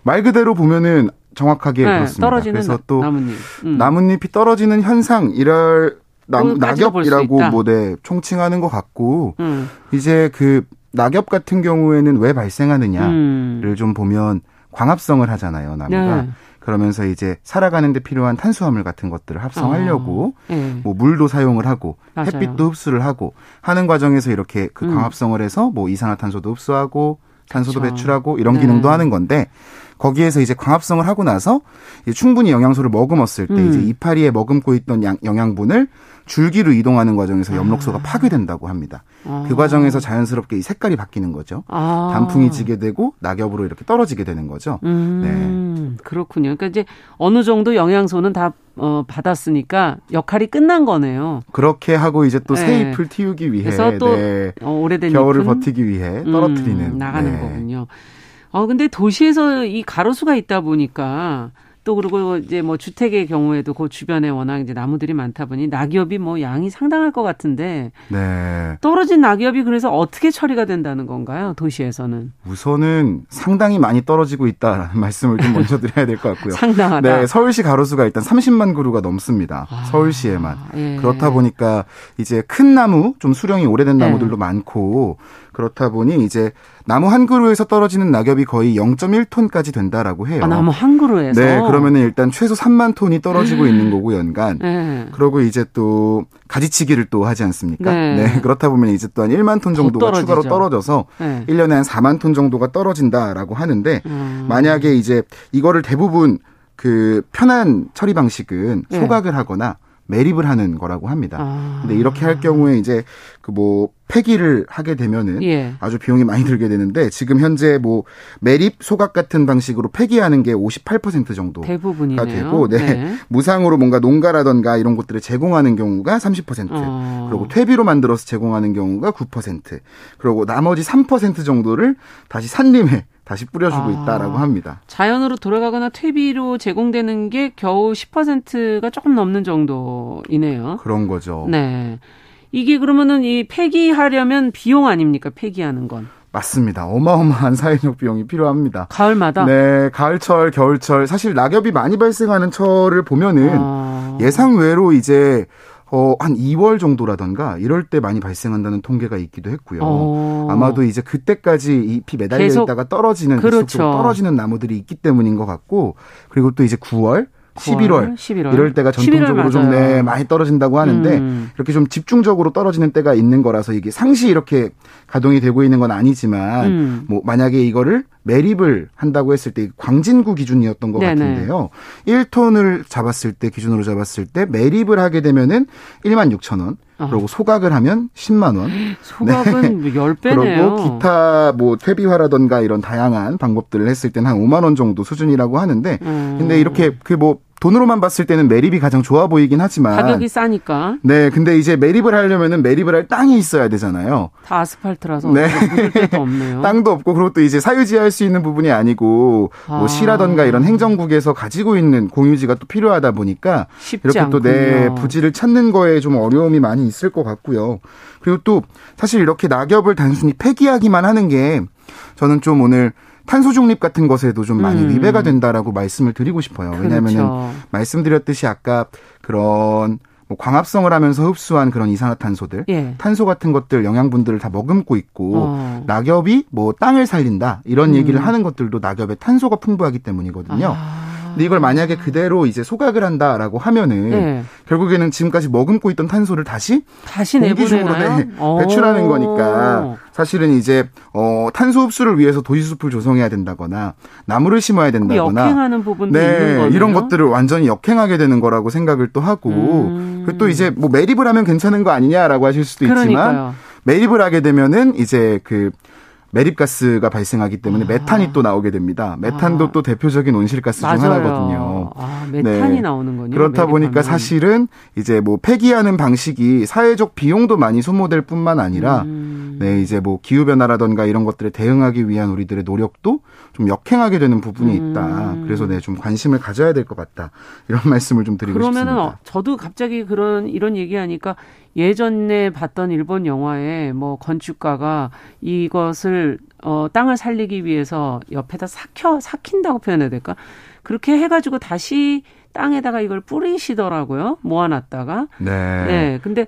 말 그대로 보면은 정확하게 네, 그렇습니다. 떨어지는 그래서 또 나뭇잎. 음. 나뭇잎이 떨어지는 현상 이럴 남, 낙엽이라고 뭐네 총칭하는 것 같고 음. 이제 그 낙엽 같은 경우에는 왜 발생하느냐를 음. 좀 보면 광합성을 하잖아요, 나무가. 네. 그러면서 이제 살아가는데 필요한 탄수화물 같은 것들을 합성하려고 어. 네. 뭐 물도 사용을 하고 맞아요. 햇빛도 흡수를 하고 하는 과정에서 이렇게 그 음. 광합성을 해서 뭐 이산화탄소도 흡수하고 탄소도 그렇죠. 배출하고 이런 네. 기능도 하는 건데 거기에서 이제 광합성을 하고 나서 충분히 영양소를 머금었을 때 음. 이제 이파리에 머금고 있던 양, 영양분을 줄기로 이동하는 과정에서 엽록소가 아. 파괴된다고 합니다. 아. 그 과정에서 자연스럽게 이 색깔이 바뀌는 거죠. 아. 단풍이 지게 되고 낙엽으로 이렇게 떨어지게 되는 거죠. 음. 네. 그렇군요. 그러니까 이제 어느 정도 영양소는 다 어, 받았으니까 역할이 끝난 거네요. 그렇게 하고 이제 또 네. 새 잎을 틔우기 위해 그래서 또 네. 어, 오래된 겨울을 버티기 위해 음, 떨어뜨리는 음, 나가는 네. 거군요. 어 근데 도시에서 이 가로수가 있다 보니까 또 그리고 이제 뭐 주택의 경우에도 그 주변에 워낙 이제 나무들이 많다 보니 낙엽이 뭐 양이 상당할 것 같은데 네. 떨어진 낙엽이 그래서 어떻게 처리가 된다는 건가요? 도시에서는 우선은 상당히 많이 떨어지고 있다라는 말씀을 좀 먼저 드려야 될 것 같고요. 상당하다. 네, 서울시 가로수가 일단 30만 그루가 넘습니다. 아, 서울시에만 예. 그렇다 보니까 이제 큰 나무 좀 수령이 오래된 나무들도 예. 많고 그렇다 보니 이제 나무 한 그루에서 떨어지는 낙엽이 거의 0.1톤까지 된다라고 해요. 아, 나무 한 그루에서? 네, 그러면은 일단 최소 3만 톤이 떨어지고 음. 있는 거고 연간. 네. 그러고 이제 또 가지치기를 또 하지 않습니까? 네. 네 그렇다 보면 이제 또 한 1만 톤 정도가 추가로 떨어져서 네. 1년에 한 4만 톤 정도가 떨어진다라고 하는데 음. 만약에 이제 이거를 대부분 그 편한 처리 방식은 네. 소각을 하거나 매립을 하는 거라고 합니다. 아. 근데 이렇게 할 경우에 이제 그 뭐 폐기를 하게 되면은 예. 아주 비용이 많이 들게 되는데 지금 현재 뭐 매립 소각 같은 방식으로 폐기하는 게 58% 정도가 대부분이네요. 되고 네. 네. 무상으로 뭔가 농가라던가 이런 것들을 제공하는 경우가 30% 어. 그리고 퇴비로 만들어서 제공하는 경우가 9% 그리고 나머지 3% 정도를 다시 산림에 다시 뿌려주고 아, 있다라고 합니다. 자연으로 돌아가거나 퇴비로 제공되는 게 겨우 10%가 조금 넘는 정도이네요. 그런 거죠. 네. 이게 그러면은 이 폐기하려면 비용 아닙니까? 폐기하는 건. 맞습니다. 어마어마한 사회적 비용이 필요합니다. 가을마다? 네, 가을철, 겨울철. 사실 낙엽이 많이 발생하는 철을 보면은 아. 예상 외로 이제 어, 한 2월 정도라던가 이럴 때 많이 발생한다는 통계가 있기도 했고요. 어. 아마도 이제 그때까지 잎이 매달려 있다가 떨어지는 그렇죠. 떨어지는 나무들이 있기 때문인 것 같고 그리고 또 이제 9월 11월, 11월, 이럴 때가 전통적으로 좀 네, 많이 떨어진다고 하는데 음. 이렇게 좀 집중적으로 떨어지는 때가 있는 거라서 이게 상시 이렇게 가동이 되고 있는 건 아니지만 음. 뭐 만약에 이거를 매립을 한다고 했을 때 광진구 기준이었던 것 네네. 같은데요. 1톤을 잡았을 때 기준으로 잡았을 때 매립을 하게 되면은 1만 6천 원. 아. 그리고 소각을 하면 10만 원. 소각은 네. 10배네요. 그리고 기타 뭐 퇴비화라던가 이런 다양한 방법들을 했을 때는 한 5만 원 정도 수준이라고 하는데 음. 근데 이렇게 그 뭐 돈으로만 봤을 때는 매립이 가장 좋아 보이긴 하지만 가격이 싸니까. 네, 근데 이제 매립을 하려면은 매립을 할 땅이 있어야 되잖아요. 다 아스팔트라서 네. 없네요. 땅도 없고 그리고 또 이제 사유지할 수 있는 부분이 아니고 뭐 아. 뭐 시라던가 이런 행정국에서 가지고 있는 공유지가 또 필요하다 보니까 이렇게 또 내 부지를 찾는 거에 좀 어려움이 많이 있을 것 같고요. 그리고 또 사실 이렇게 낙엽을 단순히 폐기하기만 하는 게 저는 좀 오늘 탄소 중립 같은 것에도 좀 많이 음. 위배가 된다라고 말씀을 드리고 싶어요. 그렇죠. 왜냐하면은 말씀드렸듯이 아까 그런 뭐 광합성을 하면서 흡수한 그런 이산화탄소들, 예. 탄소 같은 것들 영양분들을 다 머금고 있고 어. 낙엽이 뭐 땅을 살린다 이런 음. 얘기를 하는 것들도 낙엽에 탄소가 풍부하기 때문이거든요. 아. 근데 이걸 만약에 그대로 이제 소각을 한다라고 하면은 네. 결국에는 지금까지 머금고 있던 탄소를 다시 다시 공기 중으로 네, 배출하는 거니까 사실은 이제 어 탄소 흡수를 위해서 도시숲을 조성해야 된다거나 나무를 심어야 된다거나 역행하는 부분도 네, 있는 거네요. 이런 것들을 완전히 역행하게 되는 거라고 생각을 또 하고 음. 또 이제 뭐 매립을 하면 괜찮은 거 아니냐라고 하실 수도 있지만 그러니까요. 매립을 하게 되면은 이제 그 매립가스가 발생하기 때문에 아. 메탄이 또 나오게 됩니다. 메탄도 아. 또 대표적인 온실가스 맞아요. 중 하나거든요. 아, 메탄이 네. 나오는군요. 그렇다 보니까 사실은 이제 뭐 폐기하는 방식이 사회적 비용도 많이 소모될 뿐만 아니라 음. 네, 이제 뭐 기후 변화라던가 이런 것들에 대응하기 위한 우리들의 노력도 좀 역행하게 되는 부분이 있다. 음. 그래서 네, 좀 관심을 가져야 될 것 같다. 이런 말씀을 좀 드리고 그러면은 싶습니다. 그러면은 저도 갑자기 그런 이런 얘기하니까 예전에 봤던 일본 영화에 뭐 건축가가 이것을 어 땅을 살리기 위해서 옆에다 삭혀 삭힌다고 표현해야 될까? 그렇게 해가지고 다시 땅에다가 이걸 뿌리시더라고요. 모아놨다가. 네. 네. 근데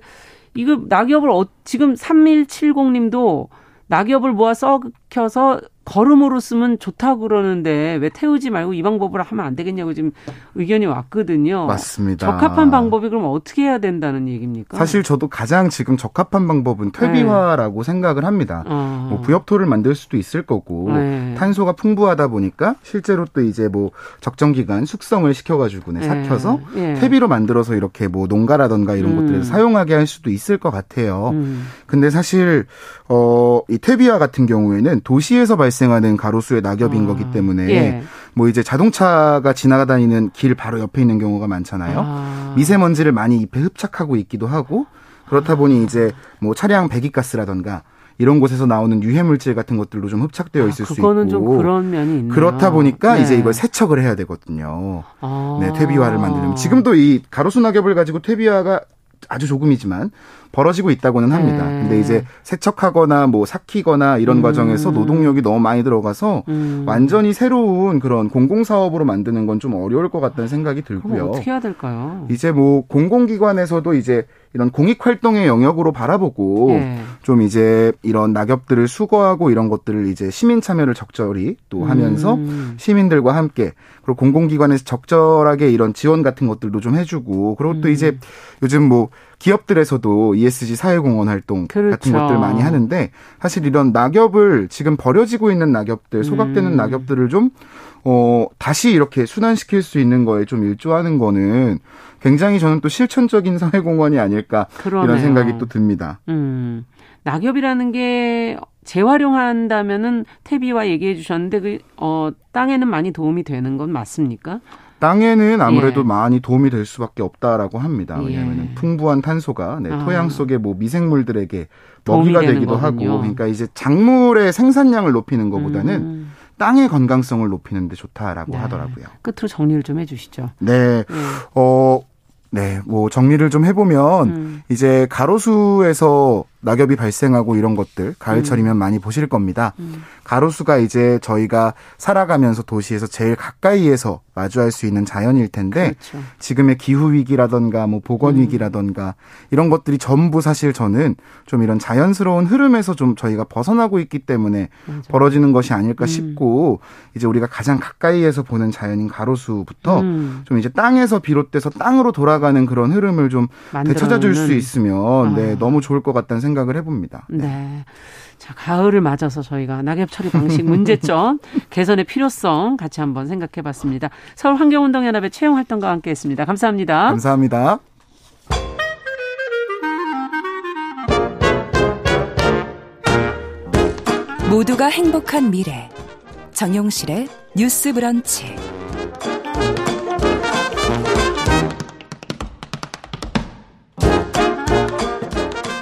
이거 낙엽을 어, 지금 3170님도 낙엽을 모아 썩 혀서 걸음으로 쓰면 좋다고 그러는데 왜 태우지 말고 이 방법으로 하면 안 되겠냐고 지금 의견이 왔거든요. 맞습니다. 적합한 방법이 그럼 어떻게 해야 된다는 얘기입니까? 사실 저도 가장 지금 적합한 방법은 퇴비화라고 네. 생각을 합니다. 어. 뭐 부엽토를 만들 수도 있을 거고 네. 탄소가 풍부하다 보니까 실제로 또 이제 뭐 적정 기간 숙성을 시켜가지고 네, 삭혀서 네. 퇴비로 만들어서 이렇게 뭐 농가라던가 이런 음. 곳들에 사용하게 할 수도 있을 것 같아요. 음. 근데 사실 어이 퇴비화 같은 경우에는 도시에서 발생 발생하는 가로수의 낙엽인 아, 거기 때문에 예. 뭐 이제 자동차가 지나다니는 길 바로 옆에 있는 경우가 많잖아요. 아. 미세먼지를 많이 잎에 흡착하고 있기도 하고 그렇다 보니 이제 뭐 차량 배기가스라던가 이런 곳에서 나오는 유해 물질 같은 것들도 좀 흡착되어 아, 있을 아, 수 있고 좀 그런 면이 있네요. 그렇다 보니까 네. 이제 이걸 세척을 해야 되거든요. 아. 네, 퇴비화를 만들려면 지금도 이 가로수 낙엽을 가지고 퇴비화가 아주 조금이지만 벌어지고 있다고는 합니다. 네. 근데 이제 세척하거나 뭐 삭히거나 이런 음. 과정에서 노동력이 너무 많이 들어가서 음. 완전히 새로운 그런 공공 사업으로 만드는 건 좀 어려울 것 같다는 생각이 들고요. 어떻게 해야 될까요? 이제 뭐 공공기관에서도 이제 이런 공익 활동의 영역으로 바라보고 네. 좀 이제 이런 낙엽들을 수거하고 이런 것들을 이제 시민 참여를 적절히 또 하면서 음. 시민들과 함께 그리고 공공기관에서 적절하게 이런 지원 같은 것들도 좀 해주고 그리고 또 음. 이제 요즘 뭐 기업들에서도 ESG 사회공헌 활동 그렇죠. 같은 것들 많이 하는데 사실 이런 낙엽을 지금 버려지고 있는 낙엽들, 소각되는 음. 낙엽들을 좀 어, 다시 이렇게 순환시킬 수 있는 거에 좀 일조하는 거는 굉장히 저는 또 실천적인 사회공헌이 아닐까 그러네요. 이런 생각이 또 듭니다. 음. 낙엽이라는 게 재활용한다면은 퇴비와 얘기해 주셨는데 그 어, 땅에는 많이 도움이 되는 건 맞습니까? 땅에는 아무래도 예. 많이 도움이 될 수밖에 없다라고 합니다. 왜냐하면 예. 풍부한 탄소가 네, 아. 토양 속의 뭐 미생물들에게 먹이가 되기도 거군요. 하고, 그러니까 이제 작물의 생산량을 높이는 것보다는 음. 땅의 건강성을 높이는 데 좋다라고 네. 하더라고요. 끝으로 정리를 좀 해주시죠. 네, 네. 어, 네, 뭐 정리를 좀 해보면 음. 이제 가로수에서 낙엽이 발생하고 이런 것들 가을철이면 음. 많이 보실 겁니다. 음. 가로수가 이제 저희가 살아가면서 도시에서 제일 가까이에서 마주할 수 있는 자연일 텐데 그렇죠. 지금의 기후 위기라던가 뭐 보건 음. 위기라던가 이런 것들이 전부 사실 저는 좀 이런 자연스러운 흐름에서 좀 저희가 벗어나고 있기 때문에 맞아. 벌어지는 것이 아닐까 음. 싶고 이제 우리가 가장 가까이에서 보는 자연인 가로수부터 음. 좀 이제 땅에서 비롯돼서 땅으로 돌아가는 그런 흐름을 좀 되찾아 줄 수 있으면 네, 아. 네 너무 좋을 것 같다는 생각이 생각을 해봅니다. 네. 네. 자, 가을을 맞아서 저희가 낙엽 처리 방식 문제점 개선의 필요성 같이 한번 생각해 봤습니다. 서울 환경운동연합의 채용 활동가와 함께 했습니다. 감사합니다. 감사합니다. 모두가 행복한 미래. 정용실의 뉴스 브런치.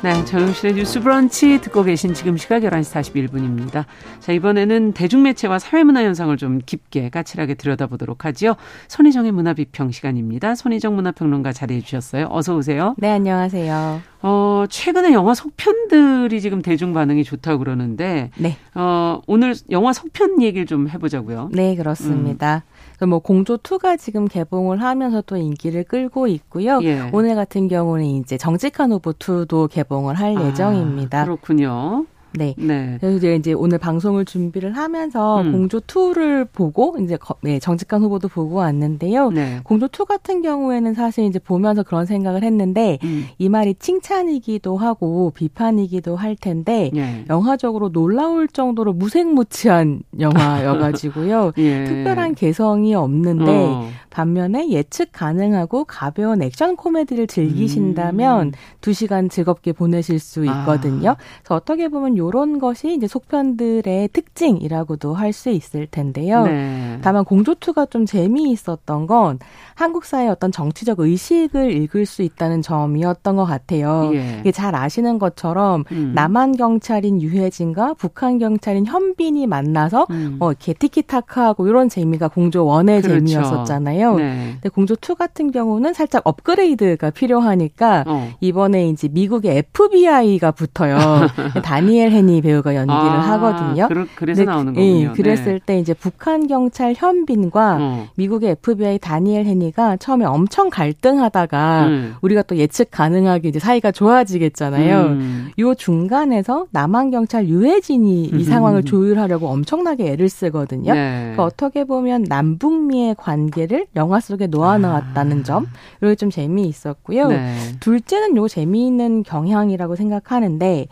네, 정영실의 뉴스 브런치 듣고 계신 지금 시각 11시 41분입니다. 자, 이번에는 대중매체와 사회문화 현상을 좀 깊게 까칠하게 들여다보도록 하지요. 손희정의 문화비평 시간입니다. 손희정 문화평론가 자리해 주셨어요. 어서 오세요. 네, 안녕하세요. 어, 최근에 영화 속편들이 지금 대중 반응이 좋다고 그러는데 네. 어, 오늘 영화 속편 얘기를 좀 해보자고요. 네, 그렇습니다. 음. 뭐 공조 2가 지금 개봉을 하면서 또 인기를 끌고 있고요. 예. 오늘 같은 경우는 이제 정직한 후보 2도 개봉을 할 아, 예정입니다. 그렇군요. 네. 네. 그래서 이제 오늘 방송을 준비를 하면서 음. 공조 2를 보고 이제 네, 정직한 후보도 보고 왔는데요. 네. 공조 2 같은 경우에는 사실 이제 보면서 그런 생각을 했는데 음. 이 말이 칭찬이기도 하고 비판이기도 할 텐데 네. 영화적으로 놀라울 정도로 무색무취한 영화여가지고요. 예. 특별한 개성이 없는데 어. 반면에 예측 가능하고 가벼운 액션 코미디를 즐기신다면 음. 2시간 즐겁게 보내실 수 있거든요. 아. 그래서 어떻게 보면 요런 것이 이제 속편들의 특징이라고도 할 수 있을 텐데요. 네. 다만 공조 two가 좀 재미있었던 건 한국 사회의 어떤 정치적 의식을 읽을 수 있다는 점이었던 것 같아요. 예. 이게 잘 아시는 것처럼 음. 남한 경찰인 유해진과 북한 경찰인 현빈이 만나서 음. 뭐 이렇게 티키타카하고 이런 재미가 공조 one의 그렇죠. 재미였었잖아요. 네. 근데 공조 two 같은 경우는 살짝 업그레이드가 필요하니까 어. 이번에 이제 미국의 FBI가 붙어요. 다니엘 해니 배우가 연기를 아, 하거든요. 그러, 서 나오는 거군요. 예, 그랬을 네. 때 이제 북한 경찰 현빈과 어. 미국의 FBI 다니엘 해니가 처음에 엄청 갈등하다가 음. 우리가 또 예측 가능하게 이제 사이가 좋아지겠잖아요. 음. 요 중간에서 남한 경찰 유해진이 이 상황을 조율하려고 엄청나게 애를 쓰거든요. 네. 그러니까 어떻게 보면 남북미의 관계를 영화 속에 놓아 놓았다는 아. 점, 이게 좀 재미있었고요. 네. 둘째는 요 재미있는 경향이라고 생각하는데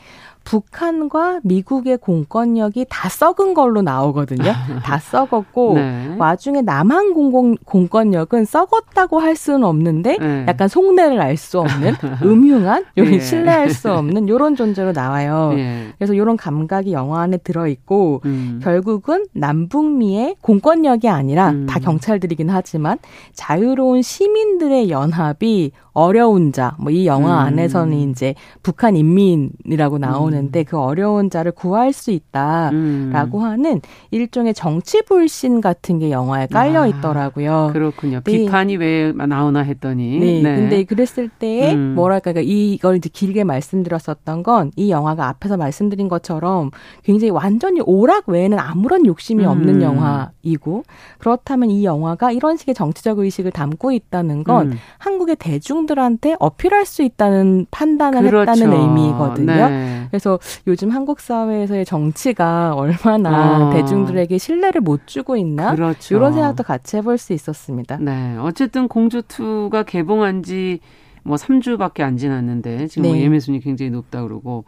북한과 미국의 공권력이 다 썩은 걸로 나오거든요. 다 썩었고 네. 와중에 남한 공공, 공권력은 썩었다고 할 수는 없는데 네. 약간 속내를 알 수 없는 음흉한 요런 예. 신뢰할 수 없는 요런 존재로 나와요. 예. 그래서 요런 감각이 영화 안에 들어 있고 음. 결국은 남북미의 공권력이 아니라 음. 다 경찰들이긴 하지만 자유로운 시민들의 연합이 어려운 자, 뭐 이 영화 음. 안에서는 이제 북한 인민이라고 나오는 데 음. 그 어려운 자를 구할 수 있다라고 음. 하는 일종의 정치 불신 같은 게 영화에 깔려 아, 있더라고요. 아, 그렇군요. 네. 비판이 왜 나오나 했더니. 네. 네. 근데 그랬을 때 음. 뭐랄까 그러니까 이걸 이제 길게 말씀드렸었던 건 이 영화가 앞에서 말씀드린 것처럼 굉장히 완전히 오락 외에는 아무런 욕심이 없는 음. 영화이고 그렇다면 이 영화가 이런 식의 정치적 의식을 담고 있다는 건 음. 한국의 대중 대중들한테 어필할 수 있다는 판단을 그렇죠. 했다는 의미거든요. 네. 그래서 요즘 한국 사회에서의 정치가 얼마나 어. 대중들에게 신뢰를 못 주고 있나 그렇죠. 이런 생각도 같이 해볼 수 있었습니다. 네, 어쨌든 공주2가 개봉한 지 뭐 3주밖에 안 지났는데 지금 뭐 네. 뭐 예매 순위 굉장히 높다 그러고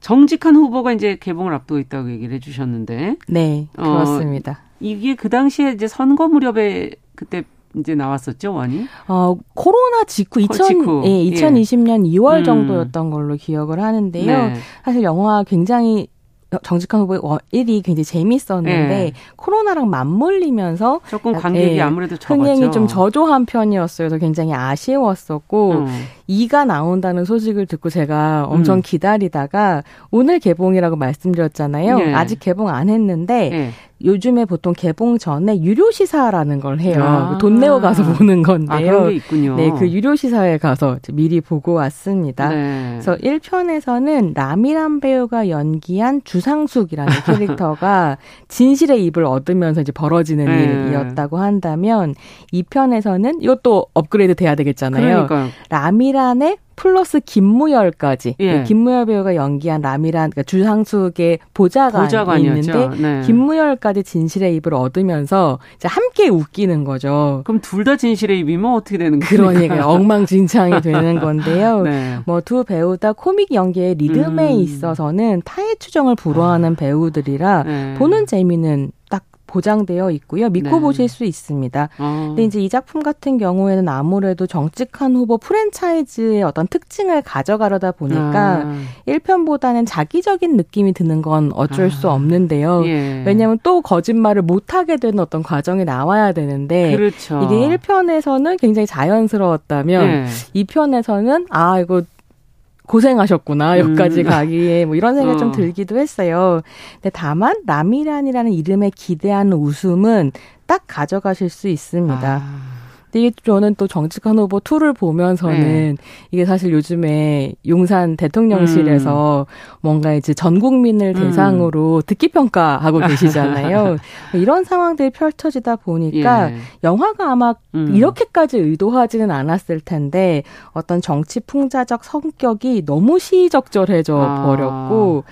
정직한 후보가 이제 개봉을 앞두고 있다고 얘기를 해주셨는데. 네, 어, 그렇습니다. 어, 이게 그 당시에 이제 선거 무렵에 그때 이제 나왔었죠, 원이? 어, 코로나 직후 2000, 직후. 예, 2020년 예. 2월 정도였던 걸로 기억을 하는데요. 네. 사실 영화 굉장히 정직한 후보의 1위 굉장히 재밌었는데 네. 코로나랑 맞물리면서 조금 관객이 네, 아무래도 적었죠. 흥행이 좀 저조한 편이었어요. 그래서 굉장히 아쉬웠었고 음. 2가 나온다는 소식을 듣고 제가 엄청 음. 기다리다가 오늘 개봉이라고 말씀드렸잖아요. 네. 아직 개봉 안 했는데 네. 요즘에 보통 개봉 전에 유료 시사라는 걸 해요. 아. 돈 내고 가서 보는 건데요. 아, 그런 게 있군요. 네, 그 유료 시사에 가서 미리 보고 왔습니다. 네. 그래서 1편에서는 라미란 배우가 연기한 주상숙이라는 캐릭터가 진실의 입을 얻으면서 이제 벌어지는 네. 일이었다고 한다면 2편에서는 이것도 업그레이드 돼야 되겠잖아요. 그러니까. 라미란 라미란의 플러스 김무열까지 예. 김무열 배우가 연기한 라미란 그러니까 주상숙의 보좌관이 보좌관이었죠. 있는데 네. 김무열까지 진실의 입을 얻으면서 이제 함께 웃기는 거죠. 그럼 둘 다 진실의 입이면 어떻게 되는 거예요? 그러니까 엉망진창이 되는 건데요. 네. 뭐두 배우 다 코믹 연기의 리듬에 음. 있어서는 타의 추정을 불허하는 아. 배우들이라 네. 보는 재미는 보장되어 있고요. 믿고 네. 보실 수 있습니다. 어. 근데 이제 이 작품 같은 경우에는 아무래도 정직한 후보 프랜차이즈의 어떤 특징을 가져가려다 보니까 아. 1편보다는 자기적인 느낌이 드는 건 어쩔 아. 수 없는데요. 예. 왜냐하면 또 거짓말을 못하게 되는 어떤 과정이 나와야 되는데 그렇죠. 이게 1편에서는 굉장히 자연스러웠다면 예. 2편에서는 아 이거 고생하셨구나 여기까지 음. 가기에 뭐 이런 생각이 어. 좀 들기도 했어요. 근데 다만 라미란이라는 이름에 기대하는 웃음은 딱 가져가실 수 있습니다. 아. 근데 저는 또 정직한 후보 2를 보면서는 네. 이게 사실 요즘에 용산 대통령실에서 음. 뭔가 이제 전 국민을 음. 대상으로 듣기 평가하고 계시잖아요. 이런 상황들이 펼쳐지다 보니까 예. 영화가 아마 음. 이렇게까지 의도하지는 않았을 텐데 어떤 정치 풍자적 성격이 너무 시의적절해져 아. 버렸고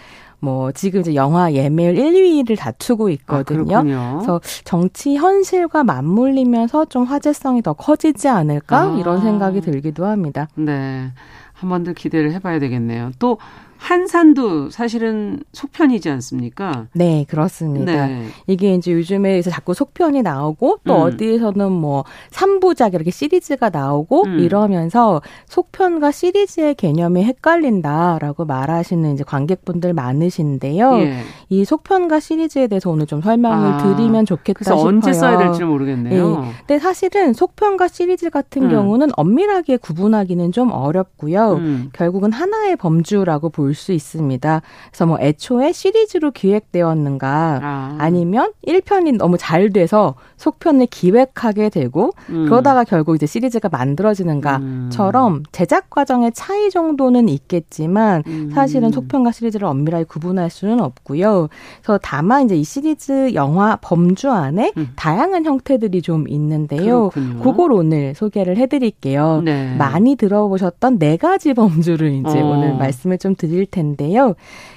뭐 지금 이제 영화 예매율 1위를 다투고 있거든요. 아, 그래서 정치 현실과 맞물리면서 좀 화제성이 더 커지지 않을까 아. 이런 생각이 들기도 합니다. 네. 한 번 더 기대를 해봐야 되겠네요. 또 한산도 사실은 속편이지 않습니까? 네, 그렇습니다. 네. 이게 이제 요즘에 자꾸 속편이 나오고 또 음. 어디에서는 뭐 3부작 이렇게 시리즈가 나오고 음. 이러면서 속편과 시리즈의 개념이 헷갈린다라고 말하시는 이제 관객분들 많으신데요. 예. 이 속편과 시리즈에 대해서 오늘 좀 설명을 아, 드리면 좋겠다 그래서 싶어요. 언제 써야 될지 모르겠네요. 네. 근데 사실은 속편과 시리즈 같은 음. 경우는 엄밀하게 구분하기는 좀 어렵고요. 음. 결국은 하나의 범주라고 볼 볼수 있습니다. 그래서 뭐 애초에 시리즈로 기획되었는가 아. 니면 1편이 너무 잘 돼서 속편을 기획하게 되고 음. 그러다가 결국 이제 시리즈가 만들어지는가처럼 음. 제작 과정의 차이 정도는 있겠지만 음. 사실은 속편과 시리즈를 엄밀하게 구분할 수는 없고요. 그래서 다만 이제 이 시리즈 영화 범주 안에 음. 다양한 형태들이 좀 있는데요. 그렇군요. 그걸 오늘 소개를 해드릴게요. 네. 많이 들어보셨던 네 가지 범주를 이제 어. 오늘 말씀을 좀 드릴 드릴 텐데요.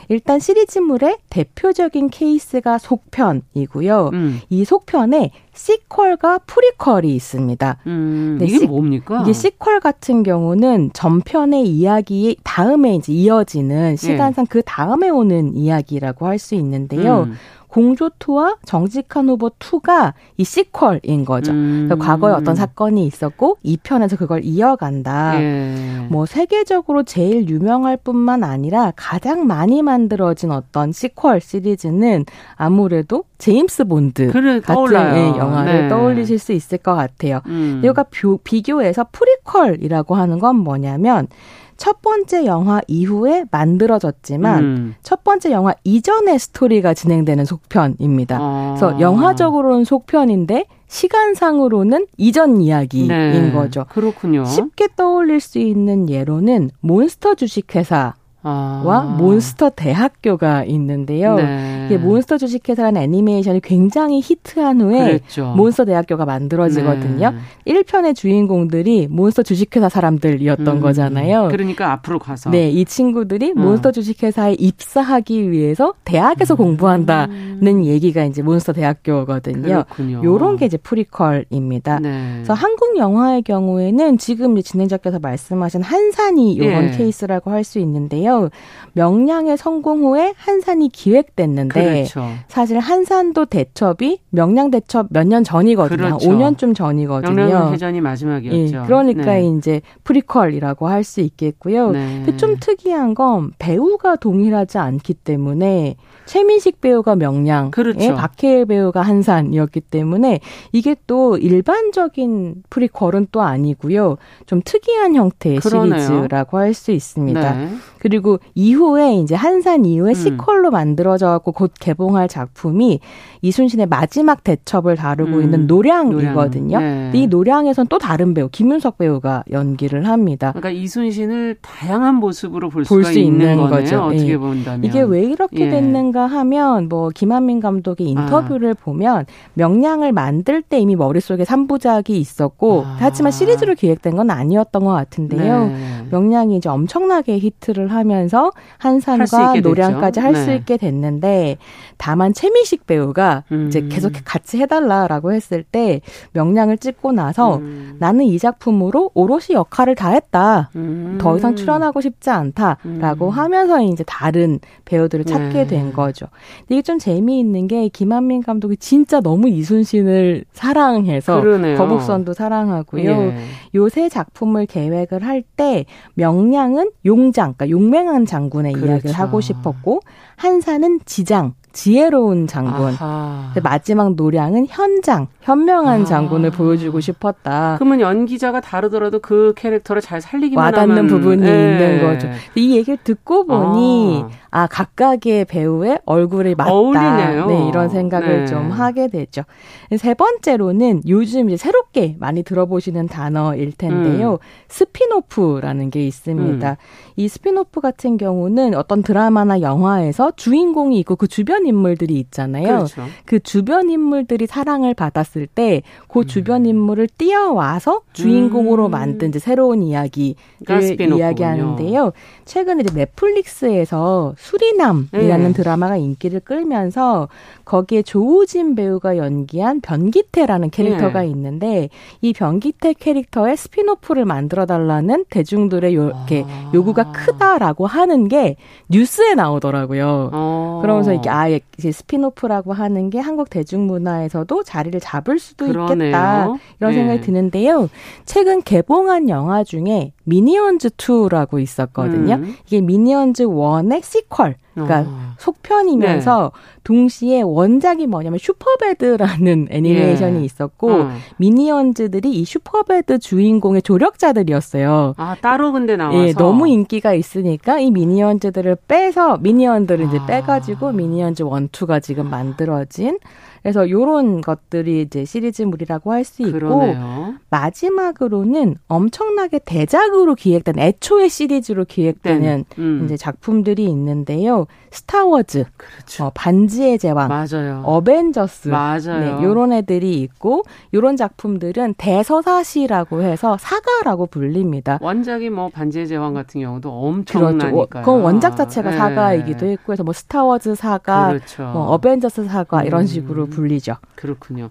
일단 시리즈물의 대표적인 케이스가 속편이고요. 음. 이 속편에 sequel과 prequel이 있습니다. 음, 네, 이게 시, 뭡니까? 이게 sequel 같은 경우는 전편의 이야기 다음에 이제 이어지는 시간상 예. 그 다음에 오는 이야기라고 할 수 있는데요. 음. 공조2와 정직한 후보 2가 이 sequel인 거죠. 음. 그러니까 과거에 어떤 사건이 있었고 2편에서 그걸 이어간다. 예. 뭐 세계적으로 제일 유명할 뿐만 아니라 가장 많이 만들어진 어떤 sequel 시리즈는 아무래도 제임스 본드 그래, 같은 떠올라요. 영화를 네. 떠올리실 수 있을 것 같아요. 음. 이와 비교해서 prequel이라고 하는 건 뭐냐면 첫 번째 영화 이후에 만들어졌지만 음. 첫 번째 영화 이전의 스토리가 진행되는 속편입니다. 아. 그래서 영화적으로는 속편인데 시간상으로는 이전 이야기인 네. 거죠. 그렇군요. 쉽게 떠올릴 수 있는 예로는 몬스터 주식회사 아. 와 몬스터 대학교가 있는데요. 네. 이게 몬스터 주식회사라는 애니메이션이 굉장히 히트한 후에 그랬죠. 몬스터 대학교가 만들어지거든요. 네. 1편의 주인공들이 몬스터 주식회사 사람들이었던 음. 거잖아요. 그러니까 앞으로 가서 네, 이 친구들이 어. 몬스터 주식회사에 입사하기 위해서 대학에서 음. 공부한다는 얘기가 이제 몬스터 대학교거든요. 그렇군요. 요런 게 이제 prequel입니다. 네. 그래서 한국 영화의 경우에는 지금 진행자께서 말씀하신 한산이 요런 네. 케이스라고 할 수 있는데요. 있는데요. 명량의 성공 후에 한산이 기획됐는데 그렇죠. 사실 한산도 대첩이 명량 대첩 몇 년 전이거든요. 그렇죠. 5년쯤 전이거든요. 명량 해전이 마지막이었죠. 예, 그러니까 네. 이제 prequel이라고 할 수 있겠고요. 네. 좀 특이한 건 배우가 동일하지 않기 때문에 최민식 배우가 명량, 그렇죠. 예, 박해일 배우가 한산이었기 때문에 이게 또 일반적인 prequel은 또 아니고요. 좀 특이한 형태의 그러네요. 시리즈라고 할 수 있습니다. 네. 그리고 그리고 이후에 이제 한산 이후에 음. 시퀄로 만들어져 갖고 곧 개봉할 작품이 이순신의 마지막 대첩을 다루고 음. 있는 노량이거든요. 노량. 네. 이 노량에선 또 다른 배우 김윤석 배우가 연기를 합니다. 그러니까 이순신을 다양한 모습으로 볼, 볼 수가 있는, 있는 거죠. 어떻게 예. 본다면 이게 왜 이렇게 예. 됐는가 하면 뭐 김한민 감독의 아. 인터뷰를 아. 보면 명량을 만들 때 이미 머릿속에 3부작이 있었고 아. 하지만 시리즈로 기획된 건 아니었던 것 같은데요. 네. 명량이 이제 엄청나게 히트를 하면 서 한산과 노량까지 할수 네. 있게 됐는데 다만 최미식 배우가 음. 이제 계속 같이 해달라라고 했을 때 명량을 찍고 나서 음. 나는 이 작품으로 오롯이 역할을 다 했다. 음. 더 이상 출연하고 싶지 않다라고 음. 하면서 이제 다른 배우들을 찾게 네. 된 거죠. 이게 좀 재미있는 게 김한민 감독이 진짜 너무 이순신을 사랑해서 그러네요. 거북선도 사랑하고요. 예. 요새 작품을 계획을 할 때 명량은 용장, 그러니까 용맹 한 장군의 그렇죠. 이야기를 하고 싶었고 한산은 지장, 지혜로운 장군. 마지막 노량은 현장, 현명한 아. 장군을 보여주고 싶었다. 그러면 연기자가 다르더라도 그 캐릭터를 잘 살리기만 와닿는 하면. 부분이 네. 있는 거죠. 이 얘기를 듣고 보니 아. 아, 각각의 배우의 얼굴이 맞다. 어울리네요. 네, 이런 생각을 네. 좀 하게 되죠. 세 번째로는 요즘 이제 새롭게 많이 들어보시는 단어일 텐데요. 음. spin-off라는 게 있습니다. 음. 이 스피노프 같은 경우는 어떤 드라마나 영화에서 주인공이 있고 그 주변 인물들이 있잖아요. 그렇죠. 그 주변 인물들이 사랑을 받았을 때그 음. 주변 인물을 떼어와서 주인공으로 음. 만든 이제 새로운 이야기를 이야기하는데요. 최근에 이제 넷플릭스에서 수리남이라는 네. 드라마가 인기를 끌면서 거기에 조우진 배우가 연기한 변기태라는 캐릭터가 네. 있는데 이 변기태 캐릭터의 spin-off를 만들어 달라는 대중들의 요, 이렇게 아. 요구가 크다라고 하는 게 뉴스에 나오더라고요. 아. 그러면서 이게 아예 이제 spin-off라고 하는 게 한국 대중문화에서도 자리를 잡을 수도 그러네요. 있겠다 이런 네. 생각이 드는데요. 최근 개봉한 영화 중에 미니언즈 2라고 있었거든요. 음. 이게 미니언즈 1의 sequel. 그러니까 어. 속편이면서 네. 동시에 원작이 뭐냐면 슈퍼배드라는 애니메이션이 예. 있었고 어. 미니언즈들이 이 슈퍼배드 주인공의 조력자들이었어요. 아 따로 근데 나와서 예, 너무 인기가 있으니까 이 미니언즈들을 빼서 미니언들을 아. 이제 빼가지고 미니언즈 1, 2가 지금 만들어진 그래서 요런 것들이 이제 시리즈물이라고 할 수 있고. 마지막으로는 엄청나게 대작으로 기획된 애초의 시리즈로 기획되는 네. 음. 이제 작품들이 있는데요. 스타워즈, 그렇죠. 어, 반지의 제왕, 맞아요. 어벤져스, 맞아요. 네, 요런 애들이 있고 요런 작품들은 대서사시라고 해서 사가라고 불립니다. 원작이 뭐 반지의 제왕 같은 경우도 엄청나니까요. 그렇죠. 그건 원작 자체가 네. 사가이기도 했고 해서 뭐 스타워즈 사가, 그렇죠. 뭐 어벤져스 사가 이런 음. 식으로 불리죠. 그렇군요.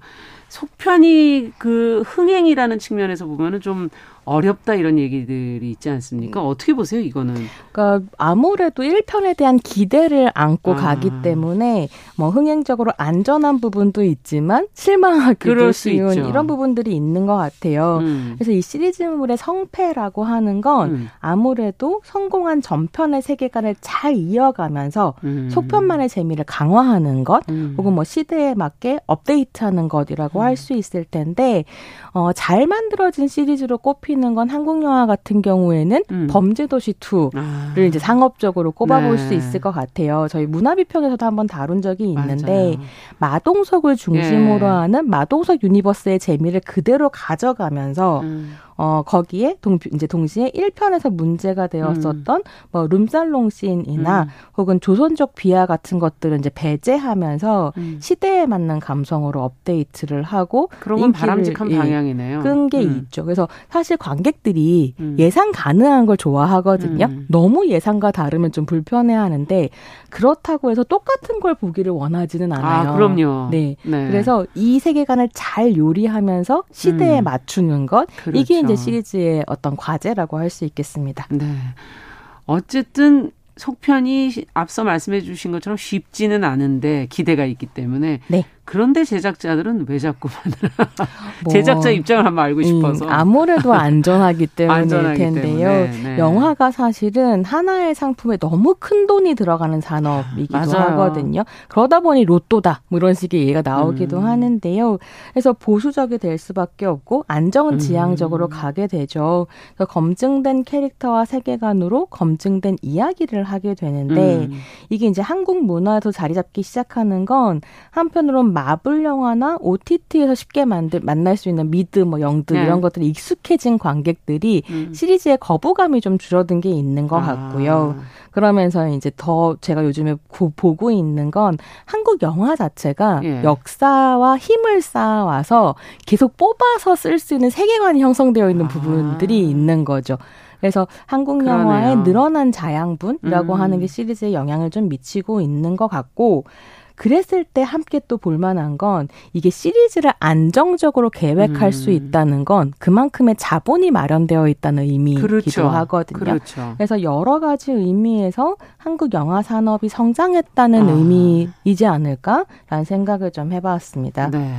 속편이 그 흥행이라는 측면에서 보면은 좀 어렵다 이런 얘기들이 있지 않습니까? 어떻게 보세요, 이거는? 그러니까 아무래도 1편에 대한 기대를 안고 아. 가기 때문에 뭐 흥행적으로 안전한 부분도 있지만 실망하기도 쉬운 이런 부분들이 있는 것 같아요. 음. 그래서 이 시리즈물의 성패라고 하는 건 음. 아무래도 성공한 전편의 세계관을 잘 이어가면서 음. 속편만의 재미를 강화하는 것 음. 혹은 뭐 시대에 맞게 업데이트하는 것이라고 할 수 있을 텐데 어, 잘 만들어진 시리즈로 꼽히는 건 한국 영화 같은 경우에는 음. 범죄도시 2를 아. 이제 상업적으로 꼽아볼 네. 수 있을 것 같아요. 저희 문화비평에서도 한번 다룬 적이 있는데 맞아요. 마동석을 중심으로 예. 하는 마동석 universe의 재미를 그대로 가져가면서 음. 어, 거기에 동, 이제 동시에 1편에서 문제가 되었었던 음. 뭐 룸살롱 씬이나 음. 혹은 조선족 비하 같은 것들은 이제 배제하면서 음. 시대에 맞는 감성으로 업데이트를 하고 그런 건 바람직한 예, 방향이네요. 그런 게 음. 있죠. 그래서 사실 관객들이 음. 예상 가능한 걸 좋아하거든요. 음. 너무 예상과 다르면 좀 불편해 하는데 그렇다고 해서 똑같은 걸 보기를 원하지는 않아요. 아, 그럼요. 네. 네. 그래서 이 세계관을 잘 요리하면서 시대에 맞추는 것 그렇죠. 이게 시리즈의 어떤 과제라고 할 수 있겠습니다. 네. 어쨌든 속편이 앞서 말씀해 주신 것처럼 쉽지는 않은데 기대가 있기 때문에 네. 그런데 제작자들은 왜 자꾸 만들어? 뭐, 제작자 입장을 한번 알고 싶어서. 음, 아무래도 안전하기 때문일 텐데요. 네, 네. 영화가 사실은 하나의 상품에 너무 큰 돈이 들어가는 산업이기도 맞아요. 하거든요. 그러다 보니 로또다 뭐 이런 식의 얘기가 나오기도 음. 하는데요. 그래서 보수적이 될 수밖에 없고 안정지향적으로 음. 가게 되죠. 검증된 캐릭터와 세계관으로 검증된 이야기를 하게 되는데 음. 이게 이제 한국 문화에서 자리 잡기 시작하는 건 한편으로는 마블 영화나 OTT에서 쉽게 만들 만날 수 있는 미드 뭐 영드 네. 이런 것들이 익숙해진 관객들이 음. 시리즈에 거부감이 좀 줄어든 게 있는 것 아. 같고요. 그러면서 이제 더 제가 요즘에 고, 보고 있는 건 한국 영화 자체가 예. 역사와 힘을 쌓아와서 계속 뽑아서 쓸 수 있는 세계관이 형성되어 있는 아. 부분들이 있는 거죠. 그래서 한국 영화의 늘어난 자양분이라고 음. 하는 게 시리즈에 영향을 좀 미치고 있는 것 같고 그랬을 때 함께 또 볼만한 건 이게 시리즈를 안정적으로 계획할 음. 수 있다는 건 그만큼의 자본이 마련되어 있다는 의미이기도 그렇죠. 하거든요. 그렇죠. 그래서 여러 가지 의미에서 한국 영화 산업이 성장했다는 아. 의미이지 않을까라는 생각을 좀 해봤습니다. 네.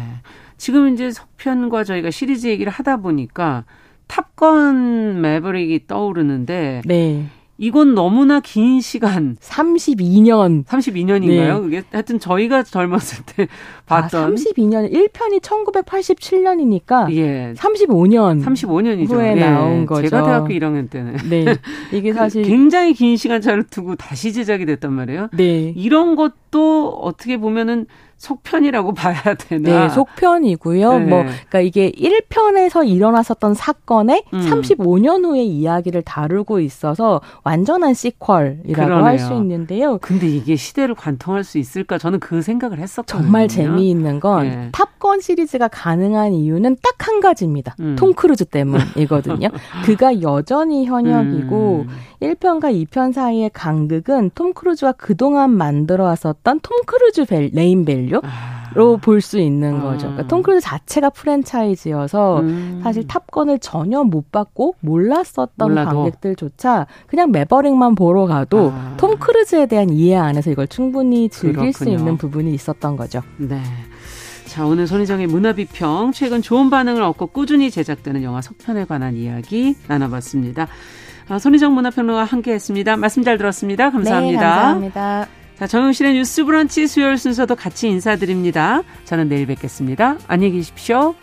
지금 이제 속편과 저희가 시리즈 얘기를 하다 보니까 탑건 매버릭이 떠오르는데 네. 이건 너무나 긴 시간. 32년. 32년인가요? 네. 그게 하여튼 저희가 젊었을 때 아, 봤던. 아, 32년. 1편이 1987년이니까. 예. 35년. 35년이죠. 후에 예. 나온 거죠. 제가 대학교 1학년 때는. 네. 이게 사실. 굉장히 긴 시간 차를 두고 다시 제작이 됐단 말이에요. 네. 이런 것도 어떻게 보면은 속편이라고 봐야 되나? 네, 속편이고요. 네. 뭐, 그러니까 이게 1편에서 일어났었던 사건의 음. 35년 후의 이야기를 다루고 있어서 완전한 sequel이라고 할 수 있는데요. 근데 이게 시대를 관통할 수 있을까? 저는 그 생각을 했었거든요. 정말 재미있는 건 네. 탑건 시리즈가 가능한 이유는 딱 한 가지입니다. 음. 톰 크루즈 때문이거든요. 그가 여전히 현역이고 음. 1편과 2편 사이의 간극은 톰 크루즈가 그동안 만들어 왔었던 톰 크루즈 벨, 네임 밸류로 볼 수 있는 아. 거죠. 그러니까 톰 크루즈 자체가 프랜차이즈여서 음. 사실 탑건을 전혀 못 봤고 몰랐었던 몰라도. 관객들조차 그냥 매버릭만 보러 가도 아. 톰 크루즈에 대한 이해 안에서 이걸 충분히 즐길 그렇군요. 수 있는 부분이 있었던 거죠. 네. 자, 오늘 손희정의 문화비평 최근 좋은 반응을 얻고 꾸준히 제작되는 영화 속편에 관한 이야기 나눠봤습니다. 아, 손희정 문화평론가와 함께 했습니다. 말씀 잘 들었습니다. 감사합니다. 네, 감사합니다. 자, 정용실의 뉴스 브런치 수요일 순서도 같이 인사드립니다. 저는 내일 뵙겠습니다. 안녕히 계십시오.